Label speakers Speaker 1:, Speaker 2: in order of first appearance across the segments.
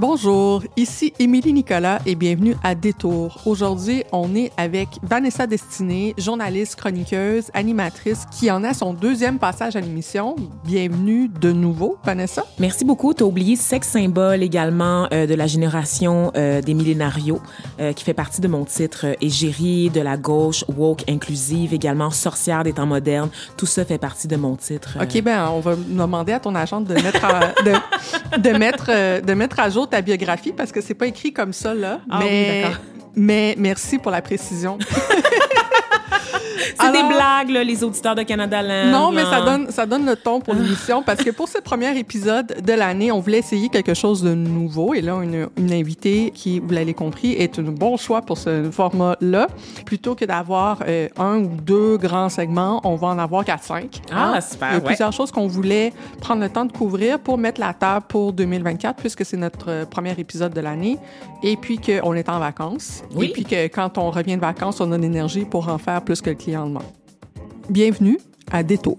Speaker 1: Bonjour, ici Émilie Nicolas et bienvenue à Détour. Aujourd'hui, on est avec Vanessa Destinée, journaliste, chroniqueuse, animatrice, qui en a son deuxième passage à l'émission. Bienvenue de nouveau, Vanessa.
Speaker 2: Merci beaucoup. Tu as oublié sexe symbole également euh, de la génération euh, des millénarios, euh, qui fait partie de mon titre égérie de la gauche, woke, inclusive, également sorcière des temps modernes. Tout ça fait partie de mon titre.
Speaker 1: OK, ben on va demander à ton agent de mettre à, de, de mettre, de mettre à jour ta biographie parce que c'est pas écrit comme ça, là.
Speaker 2: Ah
Speaker 1: mais, mais merci pour la précision.
Speaker 2: C'est des blagues, là, les auditeurs de Canada Land.
Speaker 1: Non, mais
Speaker 2: là.
Speaker 1: ça donne, ça donne le ton pour l'émission parce que pour ce premier épisode de l'année, on voulait essayer quelque chose de nouveau. Et là, une, une invitée qui, vous l'avez compris, est un bon choix pour ce format-là. Plutôt que d'avoir euh, un ou deux grands segments, on va en avoir quatre, cinq.
Speaker 2: Ah, super,
Speaker 1: Il y a
Speaker 2: ouais.
Speaker 1: plusieurs choses qu'on voulait prendre le temps de couvrir pour mettre la table pour 2024 puisque c'est notre euh, premier épisode de l'année. Et puis qu'on est en vacances.
Speaker 2: Oui.
Speaker 1: Et puis que quand on revient de vacances, on a l'énergie pour en faire plus que le client demande. Bienvenue à Détour.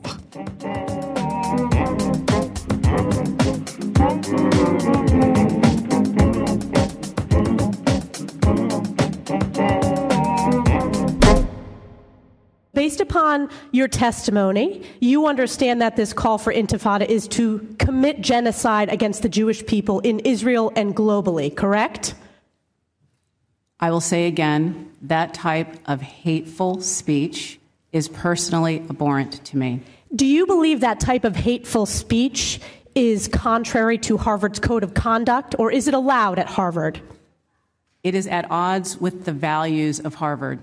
Speaker 3: Based upon your testimony, you understand that this call for intifada is to commit genocide against the Jewish people in Israel and globally, correct?
Speaker 4: I will say again that type of hateful speech is personally abhorrent to me.
Speaker 3: Do you believe that type of hateful speech is contrary to Harvard's code of conduct, or is it allowed at Harvard?
Speaker 4: It is at odds with the values of Harvard.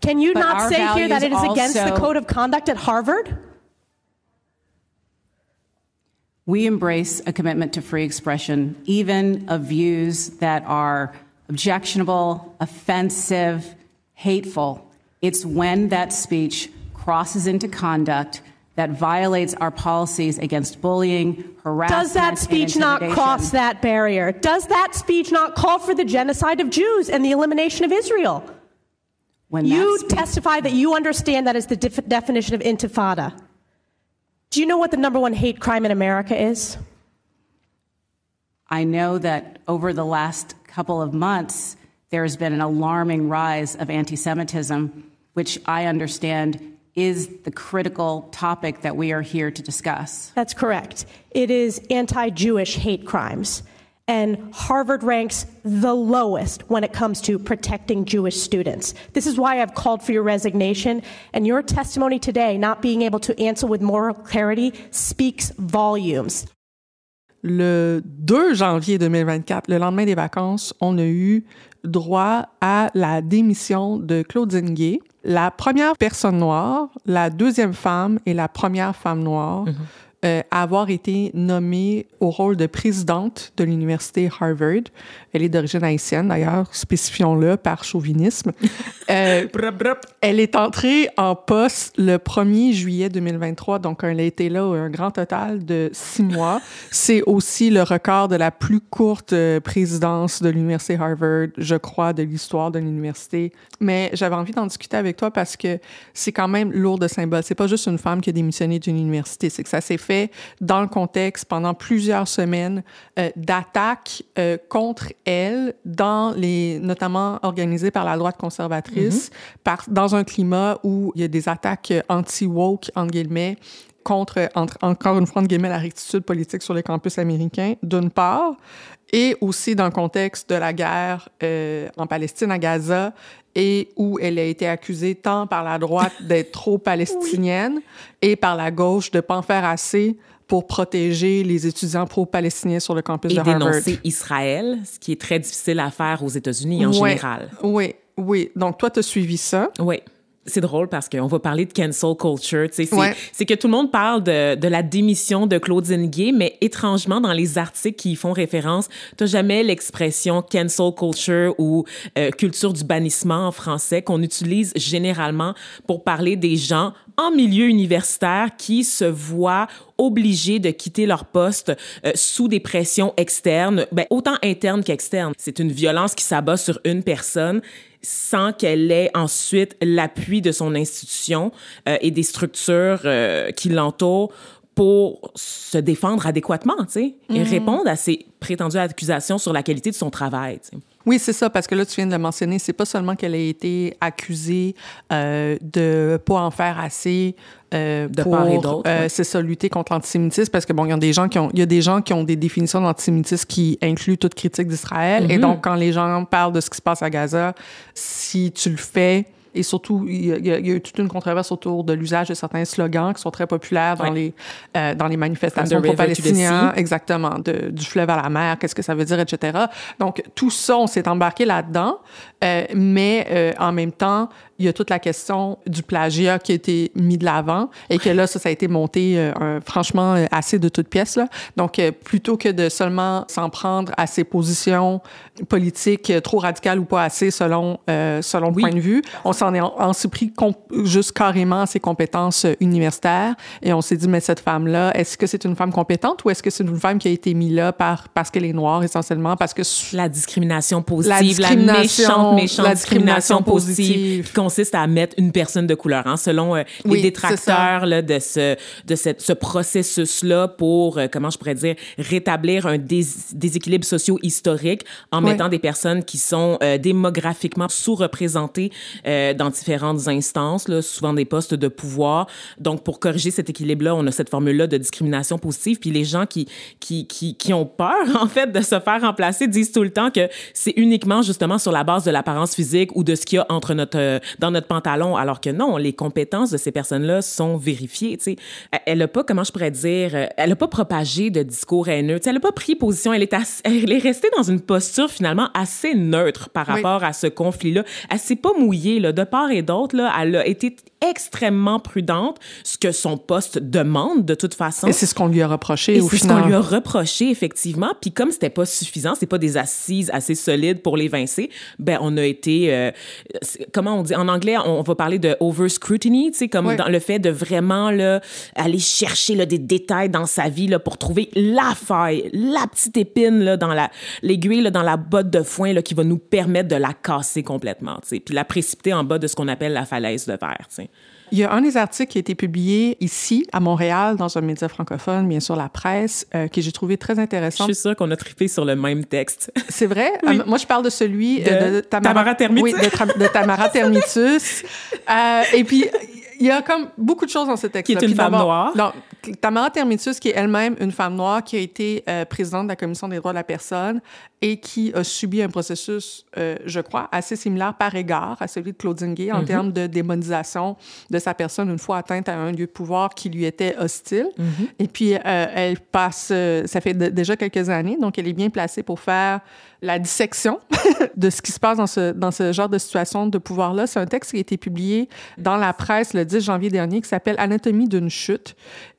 Speaker 3: Can you
Speaker 4: But
Speaker 3: not say here that it is against the code of conduct at Harvard?
Speaker 4: We embrace a commitment to free expression, even of views that are objectionable, offensive, hateful. It's when that speech crosses into conduct that violates our policies against bullying, harassment,
Speaker 3: Does that speech not cross that barrier? Does that speech not call for the genocide of Jews and the elimination of Israel?
Speaker 4: When
Speaker 3: You
Speaker 4: speech-
Speaker 3: testify that you understand that is the def- definition of intifada. Do you know what the number one hate crime in America is?
Speaker 4: I know that over the last couple of months, there has been an alarming rise of anti Semitism, which I understand is the critical topic that we are here to discuss.
Speaker 3: That's correct. It is anti Jewish hate crimes. And Harvard ranks the lowest when it comes to protecting Jewish students. This is why I've called for your resignation. And your testimony today, not being able to answer with moral clarity, speaks volumes.
Speaker 1: Le 2 janvier 2024, le lendemain des vacances, on a eu droit à la démission de Claudine Gay, la première personne noire, la deuxième femme et la première femme noire euh, à avoir été nommée au rôle de présidente de l'université Harvard. Elle est d'origine haïtienne, d'ailleurs, spécifions-le par chauvinisme. Euh, elle est entrée en poste le 1er juillet 2023, donc elle a été là un grand total de six mois. C'est aussi le record de la plus courte euh, présidence de l'université Harvard, je crois, de l'histoire de l'université. Mais j'avais envie d'en discuter avec toi parce que c'est quand même lourd de symboles. C'est pas juste une femme qui a démissionné d'une université, c'est que ça s'est fait dans le contexte pendant plusieurs semaines euh, d'attaques euh, contre elle, dans les, notamment organisées par la droite conservatrice, par, dans un climat où il y a des attaques euh, anti-woke, en guillemets, contre, entre, encore une fois, entre guillemets, la rectitude politique sur les campus américains, d'une part, et aussi dans le contexte de la guerre euh, en Palestine, à Gaza, et où elle a été accusée tant par la droite d'être trop palestinienne et par la gauche de pas en faire assez pour protéger les étudiants pro-palestiniens sur le campus
Speaker 2: Et
Speaker 1: de Harvard.
Speaker 2: dénoncer Israël, ce qui est très difficile à faire aux États-Unis en général.
Speaker 1: Oui, oui. Donc, toi, tu as suivi ça.
Speaker 2: Oui. C'est drôle parce qu'on va parler de cancel culture. C'est que tout le monde parle de, de la démission de Claudine Gay, mais étrangement, dans les articles qui y font référence, t'as jamais l'expression cancel culture ou euh, culture du bannissement en français qu'on utilise généralement pour parler des gens en milieu universitaire qui se voient obligés de quitter leur poste euh, sous des pressions externes, ben, autant internes qu'externes. C'est une violence qui s'abat sur une personne sans qu'elle ait ensuite l'appui de son institution euh, et des structures euh, qui l'entourent pour se défendre adéquatement, tu sais, et mhm. répondre à ces prétendues accusations sur la qualité de son travail. Tu sais.
Speaker 1: Oui, c'est ça, parce que là, tu viens de le mentionner, c'est pas seulement qu'elle a été accusée euh, de pas en faire assez euh, de part et d'autre. Euh, c'est ça, lutter contre l'antisémitisme, parce que bon, il y a des gens qui ont, il y a des gens qui ont des définitions d'antisémitisme qui incluent toute critique d'Israël, et mhm. donc quand les gens parlent de ce qui se passe à Gaza, si tu le fais et surtout, il y, a, eu toute une controverse autour de l'usage de certains slogans qui sont très populaires dans, les, euh, dans les manifestations pour Palestiniens. Exactement. De, du fleuve à la mer, qu'est-ce que ça veut dire, etc. Donc, tout ça, on s'est embarqué là-dedans. Euh, mais euh, en même temps, il y a toute la question du plagiat qui a été mis de l'avant et que là, ça, ça a été monté euh, franchement euh, assez de toutes pièces. Là. Donc, euh, plutôt que de seulement s'en prendre à ses positions politiques trop radicales ou pas assez selon, selon le point de vue, on s'en est, on, s'est pris juste carrément à ses compétences universitaires et on s'est dit, mais cette femme-là, est-ce que c'est une femme compétente ou est-ce que c'est une femme qui a été mise là par, parce qu'elle est noire essentiellement, parce que...
Speaker 2: La discrimination positive, la, discrimination, méchante, méchante la discrimination, positive consiste à mettre une personne de couleur, hein, selon euh, les détracteurs là, de ce de cette, ce processus-là pour, euh, comment je pourrais dire, rétablir un déséquilibre socio-historique en mettant des personnes qui sont euh, démographiquement sous-représentées dans différentes instances, là, souvent des postes de pouvoir. Donc, pour corriger cet équilibre-là, on a cette formule-là de discrimination positive. Puis les gens qui, qui, qui, qui ont peur, en fait, de se faire remplacer disent tout le temps que c'est uniquement justement sur la base de l'apparence physique ou de ce qu'il y a entre notre, dans notre pantalon, alors que non, les compétences de ces personnes-là sont vérifiées. Tu sais, elle n'a pas, comment je pourrais dire, euh, elle n'a pas propagé de discours haineux. Tu sais, elle n'a pas pris position. Elle est, elle est restée dans une posture finalement assez neutre par rapport à ce conflit-là. Elle s'est pas mouillée là, de part et d'autre. Là, elle a été extrêmement prudente, ce que son poste demande de toute façon.
Speaker 1: Et c'est ce qu'on lui a reproché
Speaker 2: au final. C'est ce qu'on lui a reproché effectivement. Puis comme c'était pas suffisant, c'est pas des assises assez solides pour l'évincer, ben on a été, euh, comment on dit? En anglais, on va parler de over scrutiny, tu sais, comme dans le fait de vraiment là aller chercher là, des détails dans sa vie là pour trouver la faille, la petite épine là dans la l'aiguille dans la botte de foin là qui va nous permettre de la casser complètement, tu sais, puis la précipiter en bas de ce qu'on appelle la falaise de verre, tu sais.
Speaker 1: Il y a un des articles qui a été publié ici, à Montréal, dans un média francophone, bien sûr la presse, euh, que j'ai trouvé très intéressant.
Speaker 2: Je suis sûre qu'on a trippé sur le même texte.
Speaker 1: C'est vrai? Euh, moi, je parle de celui euh, de,
Speaker 2: Tamara, Termitus.
Speaker 1: Oui, de, Tamara Termitus. et puis, il y a comme beaucoup de choses dans ce texte-là.
Speaker 2: Qui est une femme noire.
Speaker 1: Non, Tamara Termitus, qui est elle-même une femme noire, qui a été euh, présidente de la Commission des droits de la personne et qui a subi un processus, euh, je crois, assez similaire par égard à celui de Claudine Gay en mm-hmm. termes de démonisation de sa personne une fois atteinte à un lieu de pouvoir qui lui était hostile. Mm-hmm. Et puis, euh, elle passe, ça fait déjà quelques années, donc elle est bien placée pour faire la dissection de ce qui se passe dans ce, dans ce genre de situation de pouvoir-là. C'est un texte qui a été publié dans la presse le 10 janvier dernier qui s'appelle Anatomie d'une chute.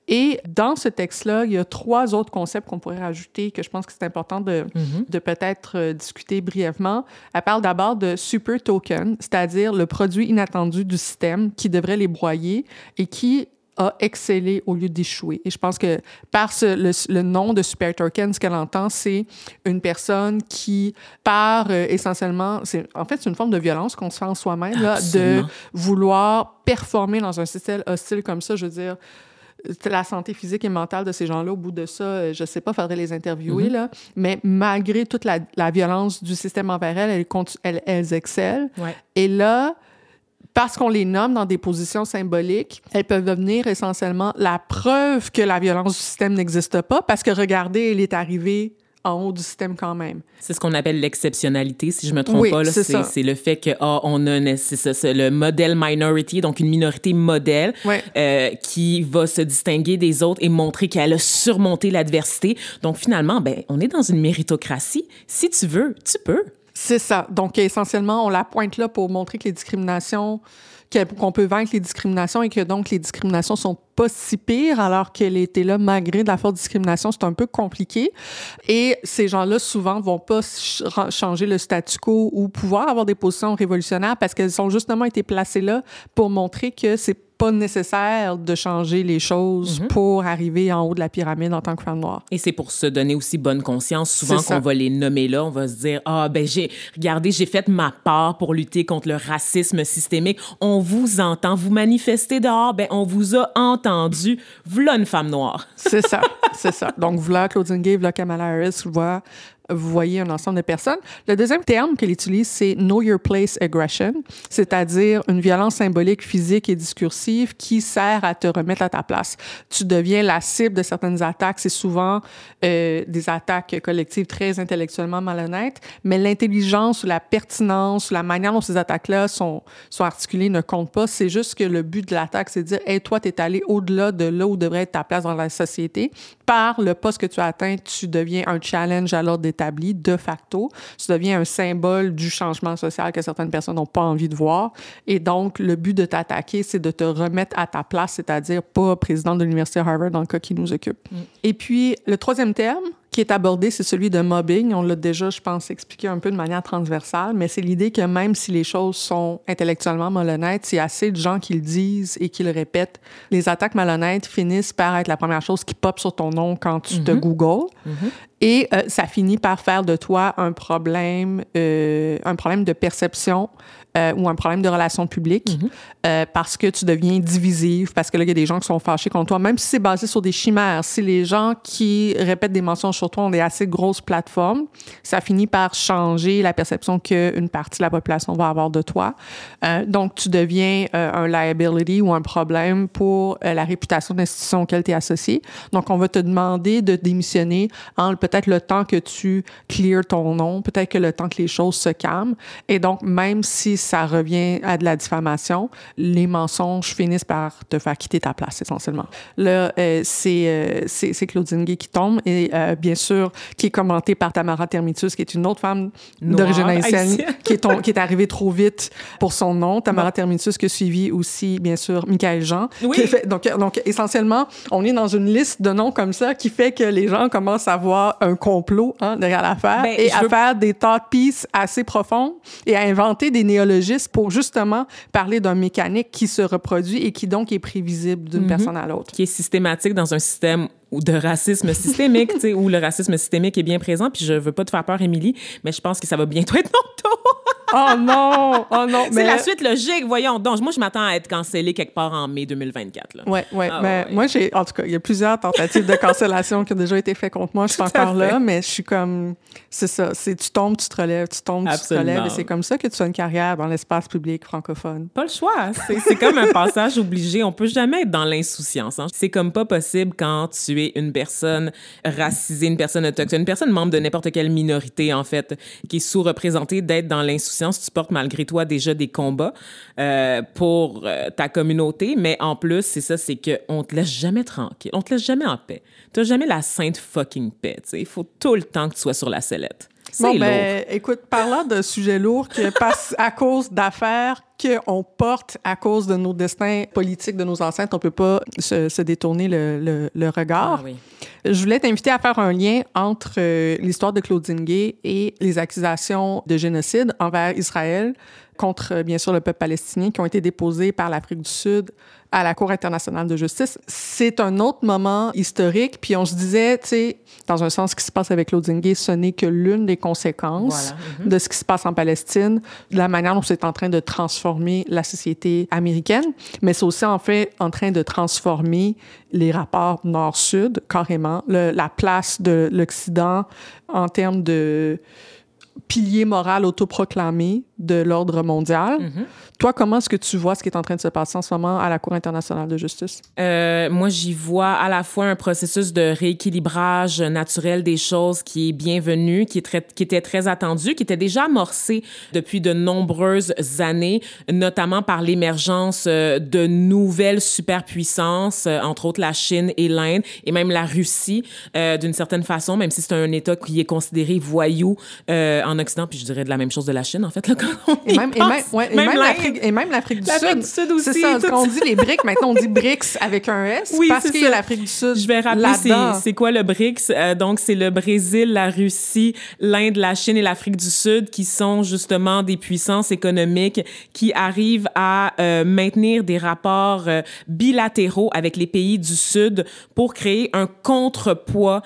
Speaker 1: Et dans ce texte-là, il y a trois autres concepts qu'on pourrait rajouter que je pense que c'est important de, de peut-être euh, discuter brièvement. Elle parle d'abord de super token, c'est-à-dire le produit inattendu du système qui devrait les broyer et qui a excellé au lieu d'échouer. Et je pense que par ce, le, nom de Super Token, ce qu'elle entend, c'est une personne qui part euh, essentiellement, c'est en fait c'est une forme de violence qu'on se fait en soi-même, de vouloir performer dans un système hostile comme ça. Je veux dire, la santé physique et mentale de ces gens-là, au bout de ça, euh, je sais pas, faudrait les interviewer, mm-hmm. là. Mais malgré toute la, la, violence du système envers elles, elles, elles, elles excellent. Et là, parce qu'on les nomme dans des positions symboliques, elles peuvent devenir essentiellement la preuve que la violence du système n'existe pas, parce que regardez, elle est arrivée en haut du système quand même.
Speaker 2: C'est ce qu'on appelle l'exceptionnalité, si je me trompe pas. C'est le fait que oh, on a c'est le modèle minority, donc une minorité modèle euh, qui va se distinguer des autres et montrer qu'elle a surmonté l'adversité. Donc finalement, ben on est dans une méritocratie. Si tu veux, tu peux.
Speaker 1: C'est ça. Donc, essentiellement, on la pointe là pour montrer que les discriminations qu'on peut vaincre les discriminations et que donc les discriminations sont pas si pires alors qu'elle était là malgré de la forte discrimination. C'est un peu compliqué. Et ces gens-là, souvent, vont pas changer le statu quo ou pouvoir avoir des positions révolutionnaires parce qu'elles ont justement été placées là pour montrer que c'est pas nécessaire de changer les choses mhm. pour arriver en haut de la pyramide en tant que femme noire.
Speaker 2: Et c'est pour se donner aussi bonne conscience. Souvent qu'on va les nommer là, on va se dire ah ben j'ai regardez j'ai fait ma part pour lutter contre le racisme systémique. On vous entend, vous manifestez dehors, ben on vous a entendu. Voilà une femme noire.
Speaker 1: c'est ça, c'est ça. Donc voilà Claudine Gay, voilà Kamala Harris, voilà vous voyez un ensemble de personnes. Le deuxième terme qu'elle utilise, c'est Know Your Place Aggression, c'est-à-dire une violence symbolique, physique et discursive qui sert à te remettre à ta place. Tu deviens la cible de certaines attaques. C'est souvent euh, des attaques collectives très intellectuellement malhonnêtes, mais l'intelligence ou la pertinence ou la manière dont ces attaques-là sont, sont articulées ne compte pas. C'est juste que le but de l'attaque, c'est de dire, hey, toi, tu es allé au-delà de là où devrait être ta place dans la société. Par le poste que tu as atteint, tu deviens un challenge à l'ordre établi de facto. Tu deviens un symbole du changement social que certaines personnes n'ont pas envie de voir. Et donc, le but de t'attaquer, c'est de te remettre à ta place, c'est-à-dire pas président de l'Université Harvard dans le cas qui nous occupe. Mm. Et puis, le troisième terme, qui est abordé, c'est celui de mobbing. On l'a déjà, je pense, expliqué un peu de manière transversale, mais c'est l'idée que même si les choses sont intellectuellement malhonnêtes, s'il y a assez de gens qui le disent et qui le répètent, les attaques malhonnêtes finissent par être la première chose qui pop sur ton nom quand tu te mhm. googles. Mhm. Et euh, ça finit par faire de toi un problème, euh, un problème de perception euh, ou un problème de relations publiques mhm. euh, parce que tu deviens divisive, parce que là, il y a des gens qui sont fâchés contre toi, même si c'est basé sur des chimères. Si les gens qui répètent des mensonges sur toi ont des assez grosses plateformes, ça finit par changer la perception qu'une partie de la population va avoir de toi. Euh, donc, tu deviens euh, un liability ou un problème pour la réputation de l'institution auquel tu es associé. Donc, on va te demander de démissionner en peut-être le temps que tu clears ton nom, peut-être que le temps que les choses se calment. Et donc, même si ça revient à de la diffamation. Les mensonges finissent par te faire quitter ta place, essentiellement. Là, euh, c'est, euh, c'est, c'est Claudine qui tombe et euh, bien sûr, qui est commentée par Tamara Termitus, qui est une autre femme d'origine haïtienne, qui est, qui est arrivée trop vite pour son nom. Tamara Termitus, qui a suivi aussi, bien sûr, Michael Jean.
Speaker 2: Oui.
Speaker 1: Fait, donc, donc, essentiellement, on est dans une liste de noms comme ça qui fait que les gens commencent à voir un complot hein, derrière l'affaire ben, et à faire des thought pieces assez profonds et à inventer des néologismes pour justement parler d'un mécanique qui se reproduit et qui donc est prévisible d'une mhm. personne à l'autre.
Speaker 2: Qui est systématique dans un système de racisme systémique, où le racisme systémique est bien présent. Puis je veux pas te faire peur, Émilie, mais je pense que ça va bientôt être mon tour.
Speaker 1: oh non! Oh non!
Speaker 2: C'est la suite logique, voyons. Donc, moi, je m'attends à être cancellée quelque part en mai 2024. Là.
Speaker 1: Ouais, ouais. Ah, mais moi, j'ai, en tout cas, il y a plusieurs tentatives de cancellation qui ont déjà été faites contre moi. Je suis encore là, mais je suis comme, c'est ça. C'est tu tombes, tu te relèves, tu tombes, tu te relèves. Et c'est comme ça que tu as une carrière dans l'espace public francophone.
Speaker 2: Pas le choix. C'est comme un passage obligé. On peut jamais être dans l'insouciance. Hein. C'est comme pas possible quand tu es une personne racisée, une personne autochtone, une personne membre de n'importe quelle minorité, en fait, qui est sous-représentée, d'être dans l'insouciance. Tu portes malgré toi déjà des combats euh, pour euh, ta communauté, mais en plus, c'est ça, c'est qu'on te laisse jamais tranquille. On te laisse jamais en paix. Tu jamais la sainte fucking paix. Il faut tout le temps que tu sois sur la sellette.
Speaker 1: Bon, ben, écoute, parlant de sujets lourds qui passent à cause d'affaires qu'on porte à cause de nos destins politiques de nos ancêtres, on peut pas se, détourner le, le, regard. Ah, oui. Je voulais t'inviter à faire un lien entre euh, l'histoire de Claudine Gay et les accusations de génocide envers Israël contre, bien sûr, le peuple palestinien qui ont été déposées par l'Afrique du Sud à la Cour internationale de justice. C'est un autre moment historique. Puis on se disait, tu sais, dans un sens, ce qui se passe avec Claudine Gay, ce n'est que l'une des conséquences mhm. de ce qui se passe en Palestine, de la manière dont c'est en train de transformer la société américaine, mais c'est aussi en fait en train de transformer les rapports nord-sud, carrément, la place de l'Occident en termes de pilier moral autoproclamé de l'ordre mondial. Mm-hmm. Toi, comment est-ce que tu vois ce qui est en train de se passer en ce moment à la Cour internationale de justice?
Speaker 2: Euh, moi, j'y vois à la fois un processus de rééquilibrage naturel des choses qui est bienvenu, qui, est très, qui était très attendu, qui était déjà amorcé depuis de nombreuses années, notamment par l'émergence euh, de nouvelles superpuissances, euh, entre autres la Chine et l'Inde, et même la Russie, d'une certaine façon, même si c'est un État qui est considéré voyou en Occident, puis je dirais de la même chose de la Chine, en fait, là,
Speaker 1: et, même, et, même, ouais, et, même l'Afrique, et même l'Afrique du,
Speaker 2: Sud. du Sud aussi.
Speaker 1: C'est ça, quand on dit les BRICS, maintenant on dit BRICS avec un S oui, parce qu'il y a l'Afrique du Sud.
Speaker 2: Je vais rappeler c'est quoi le BRICS? Euh, donc, c'est le Brésil, la Russie, l'Inde, la Chine et l'Afrique du Sud qui sont justement des puissances économiques qui arrivent à euh, maintenir des rapports euh, bilatéraux avec les pays du Sud pour créer un contrepoids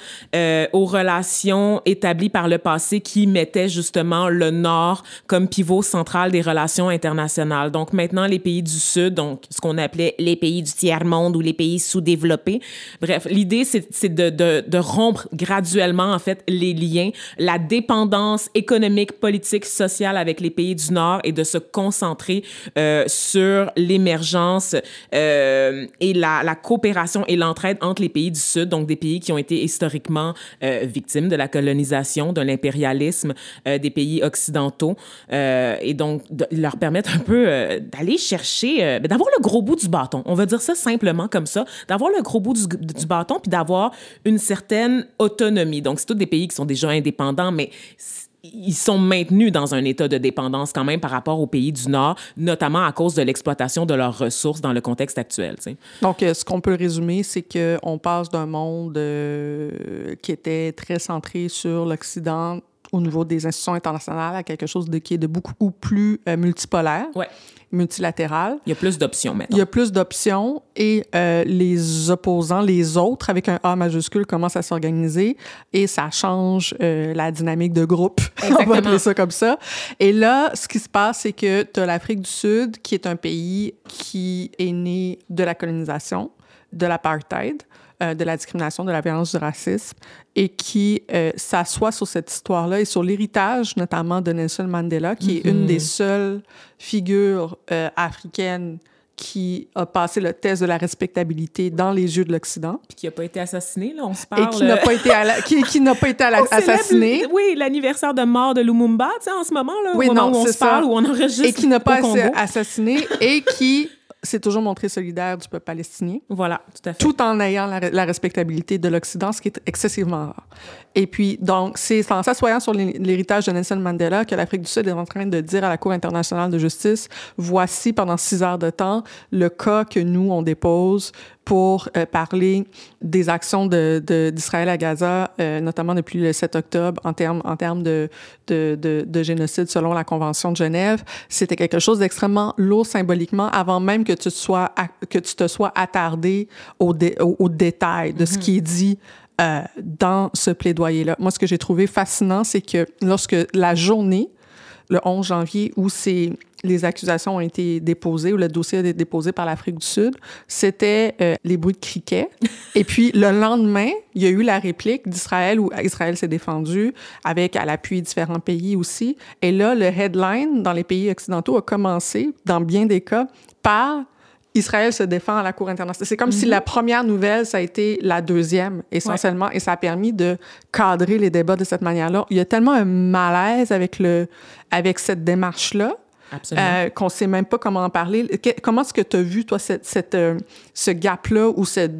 Speaker 2: aux relations établies par le passé qui mettaient justement le Nord comme pivot central des relations internationales. Donc maintenant, les pays du Sud, donc ce qu'on appelait les pays du tiers-monde ou les pays sous-développés. Bref, l'idée, c'est de, rompre graduellement, en fait, les liens, la dépendance économique, politique, sociale avec les pays du Nord et de se concentrer euh, sur l'émergence euh, et la, coopération et l'entraide entre les pays du Sud, donc des pays qui ont été historiquement euh, victimes de la colonisation, de l'impérialisme des pays occidentaux, et donc leur permettre un peu euh, d'aller chercher, ben, d'avoir le gros bout du bâton. On va dire ça simplement comme ça, d'avoir le gros bout du, bâton puis d'avoir une certaine autonomie. Donc, c'est tous des pays qui sont déjà indépendants, mais ils sont maintenus dans un état de dépendance quand même par rapport aux pays du Nord, notamment à cause de l'exploitation de leurs ressources dans le contexte actuel.
Speaker 1: Donc, euh, ce qu'on peut résumer, c'est qu'on passe d'un monde euh, qui était très centré sur l'Occident au niveau des institutions internationales à quelque chose de, qui est de beaucoup plus euh, multipolaire.
Speaker 2: Ouais
Speaker 1: multilatéral.
Speaker 2: Il y a plus d'options maintenant.
Speaker 1: Il y a plus d'options et euh, les opposants, les autres, avec un A majuscule, commencent à s'organiser et ça change euh, la dynamique de groupe. On va appeler ça comme ça. Et là, ce qui se passe, c'est que tu as l'Afrique du Sud, qui est un pays qui est né de la colonisation, de l'apartheid, euh, de la discrimination, de la violence, du racisme, et qui euh, s'assoit sur cette histoire-là et sur l'héritage notamment de Nelson Mandela, qui est une des mm-hmm. seules figures euh, africaines qui a passé le test de la respectabilité dans les yeux de l'Occident.
Speaker 2: Puis qui n'a pas été assassiné, là, on se parle.
Speaker 1: Et qui n'a pas été, qui, qui n'a pas été assassiné.
Speaker 2: Oui, l'anniversaire de mort de Lumumba, tu sais, en ce moment, là, oui, au moment non, où on se parle, où on enregistre
Speaker 1: Et qui n'a pas été assassiné et qui s'est toujours montré solidaire du peuple palestinien.
Speaker 2: Voilà, tout à fait.
Speaker 1: Tout en ayant la, respectabilité de l'Occident, ce qui est excessivement rare. Et puis, donc, c'est en s'assoyant sur l'héritage de Nelson Mandela que l'Afrique du Sud est en train de dire à la Cour internationale de justice, voici pendant six heures de temps le cas que nous, on dépose pour euh, parler des actions d'Israël de, d'Israël à Gaza, euh, notamment depuis le 7 octobre, en termes en termes de, de, de, génocide selon la Convention de Genève. C'était quelque chose d'extrêmement lourd symboliquement avant même que tu, sois, que tu te sois attardé aux au, au détails de ce mm-hmm. qui est dit euh, dans ce plaidoyer-là. Moi, ce que j'ai trouvé fascinant, c'est que lorsque la journée, le 11 janvier, où c'est les accusations ont été déposées ou le dossier a été déposé par l'Afrique du Sud, c'était euh, les bruits de criquets. Et puis le lendemain, il y a eu la réplique d'Israël où Israël s'est défendu avec à l'appui différents pays aussi. Et là, le headline dans les pays occidentaux a commencé, dans bien des cas, par Israël se défend à la Cour internationale. C'est comme si mhm. la première nouvelle, ça a été la deuxième, essentiellement, et ça a permis de cadrer les débats de cette manière-là. Il y a tellement un malaise avec, le, avec cette démarche-là euh, qu'on sait même pas comment en parler. comment est-ce que tu as vu, toi, cette, cette euh, ce gap-là, ou c'est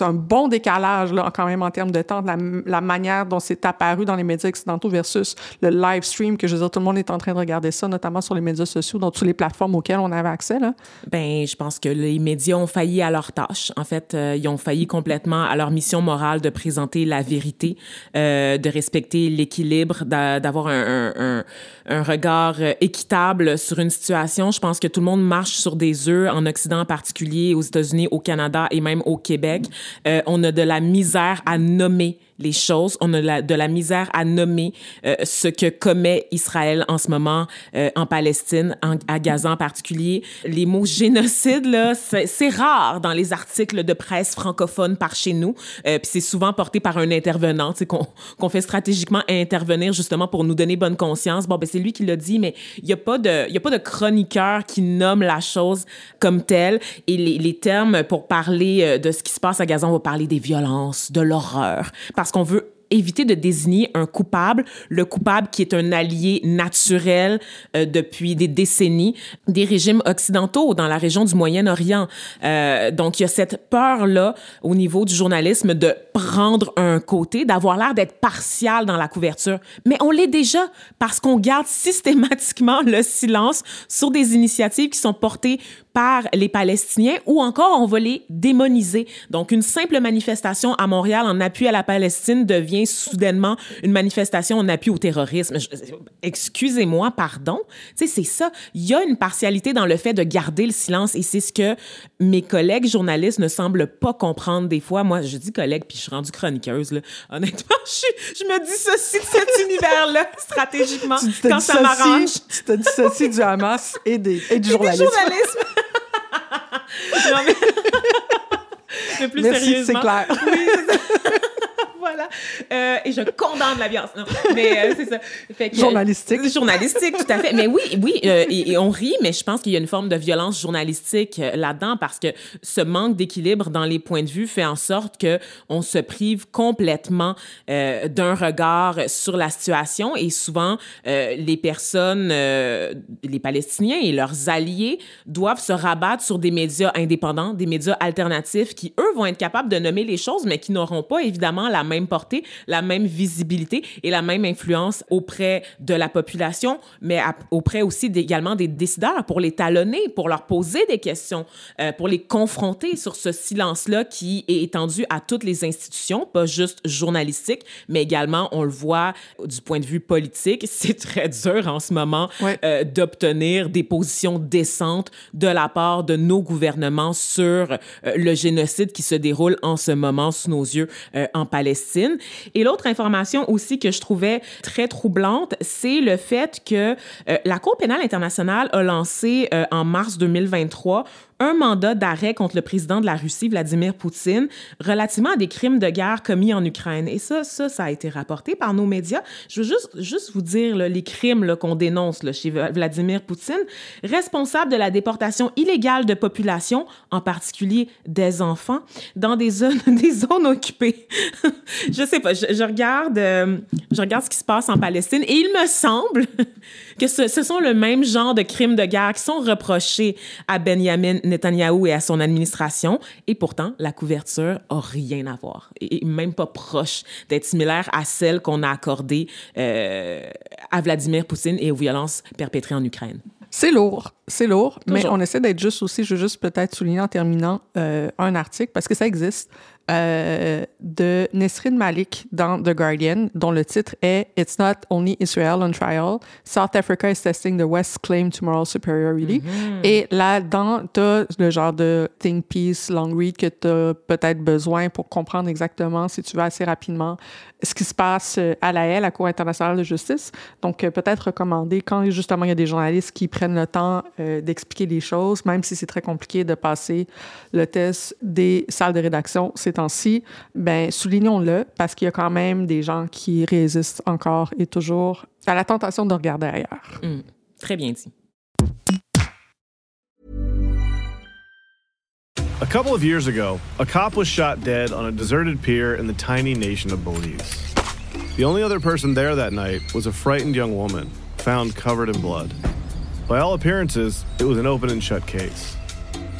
Speaker 1: un bon décalage, là, quand même, en termes de temps, de la, la manière dont c'est apparu dans les médias occidentaux versus le live stream, que je veux dire, tout le monde est en train de regarder ça, notamment sur les médias sociaux, dans toutes les plateformes auxquelles on avait accès, là?
Speaker 2: Ben, je pense que les médias ont failli à leur tâche. En fait, euh, ils ont failli complètement à leur mission morale de présenter la vérité, de respecter l'équilibre, d'avoir un, un, un, regard équitable sur une situation. Je pense que tout le monde marche sur des œufs, en Occident en particulier, aux États-Unis, au Canada et même au Québec. Euh, on a de la misère à nommer les choses. On a de la misère à nommer euh, ce que commet Israël en ce moment euh, en Palestine, à Gaza en particulier. Les mots génocide, là, c'est rare dans les articles de presse francophones par chez nous. Euh, Puis c'est souvent porté par un intervenant, qu'on qu'on fait stratégiquement intervenir justement pour nous donner bonne conscience. Bon, ben c'est lui qui l'a dit, mais il n'y a pas de, y a pas de chroniqueur qui nomme la chose comme telle. Et les, les termes pour parler de ce qui se passe à Gaza, on va parler des violences, de l'horreur, parce qu'on veut éviter de désigner un coupable, le coupable qui est un allié naturel euh, depuis des décennies des régimes occidentaux dans la région du Moyen-Orient. Euh, donc, il y a cette peur-là au niveau du journalisme de prendre un côté, d'avoir l'air d'être partial dans la couverture. Mais on l'est déjà parce qu'on garde systématiquement le silence sur des initiatives qui sont portées par les Palestiniens ou encore on va les démoniser. Donc une simple manifestation à Montréal en appui à la Palestine devient soudainement une manifestation en appui au terrorisme. Excusez-moi, pardon. Tu sais, c'est ça. Il y a une partialité dans le fait de garder le silence et c'est ce que mes collègues journalistes ne semblent pas comprendre des fois. Moi, je dis collègue puis je suis rendue chroniqueuse. Là. Honnêtement, je, je me dissocie de cet univers-là stratégiquement quand ça m'arrange.
Speaker 1: Tu te dissocies du Hamas et, des, et du journalisme.
Speaker 2: non, mais... mais plus
Speaker 1: Merci,
Speaker 2: sérieusement.
Speaker 1: c'est clair.
Speaker 2: Oui. Voilà. Euh, et je condamne la violence. Non, mais euh, c'est ça. Fait que,
Speaker 1: Journalistique.
Speaker 2: Journalistique, tout à fait. Mais oui, oui, euh, et, et on rit, mais je pense qu'il y a une forme de violence journalistique euh, là-dedans parce que ce manque d'équilibre dans les points de vue fait en sorte que on se prive complètement euh, d'un regard sur la situation et souvent euh, les personnes, euh, les Palestiniens et leurs alliés doivent se rabattre sur des médias indépendants, des médias alternatifs qui, eux, vont être capables de nommer les choses, mais qui n'auront pas évidemment la même portée, la même visibilité et la même influence auprès de la population, mais à- auprès aussi également des décideurs pour les talonner, pour leur poser des questions, euh, pour les confronter sur ce silence-là qui est étendu à toutes les institutions, pas juste journalistiques, mais également, on le voit du point de vue politique, c'est très dur en ce moment
Speaker 1: Ouais.
Speaker 2: euh, d'obtenir des positions décentes de la part de nos gouvernements sur euh, le génocide qui se déroule en ce moment sous nos yeux en Palestine. Et l'autre information aussi que je trouvais très troublante, c'est le fait que euh, la Cour pénale internationale a lancé euh, en mars 2023 un mandat d'arrêt contre le président de la Russie, Vladimir Poutine, relativement à des crimes de guerre commis en Ukraine. Et ça, ça, ça a été rapporté par nos médias. Je veux juste, juste vous dire là, les crimes qu'on dénonce là, chez Vladimir Poutine, responsable de la déportation illégale de populations, en particulier des enfants, dans des zones, des zones occupées. je sais pas, je, je regarde, euh, je regarde ce qui se passe en Palestine et il me semble que ce, ce sont le même genre de crimes de guerre qui sont reprochés à Benjamin Netanyahou et à son administration. Et pourtant, la couverture a rien à voir et et même pas proche d'être similaire à celle qu'on a accordée euh, à Vladimir Poutine et aux violences perpétrées en Ukraine.
Speaker 1: C'est lourd, c'est lourd, mais on essaie d'être juste aussi. Je veux juste peut-être souligner en terminant euh, un article, parce que ça existe, euh, de Nesrin Malik dans The Guardian, dont le titre est It's not only Israel on trial. South Africa is testing the West's claim to moral superiority. Et là-dedans, tu as le genre de think piece, long read que tu as peut-être besoin pour comprendre exactement, si tu veux, assez rapidement ce qui se passe euh, à la Haye, la Cour internationale de justice. Donc, euh, peut-être recommander quand justement il y a des journalistes qui prennent le temps euh, d'expliquer les choses, même si c'est très compliqué de passer le test des salles de rédaction ces temps-ci, ben soulignons-le parce qu'il y a quand même des gens qui résistent encore et toujours à la tentation de regarder ailleurs.
Speaker 2: Mm. Très bien dit.
Speaker 5: A couple of years ago, a cop was shot dead on a deserted pier in the tiny nation of Belize. The only other person there that night was a frightened young woman, found covered in blood. By all appearances, it was an open and shut case.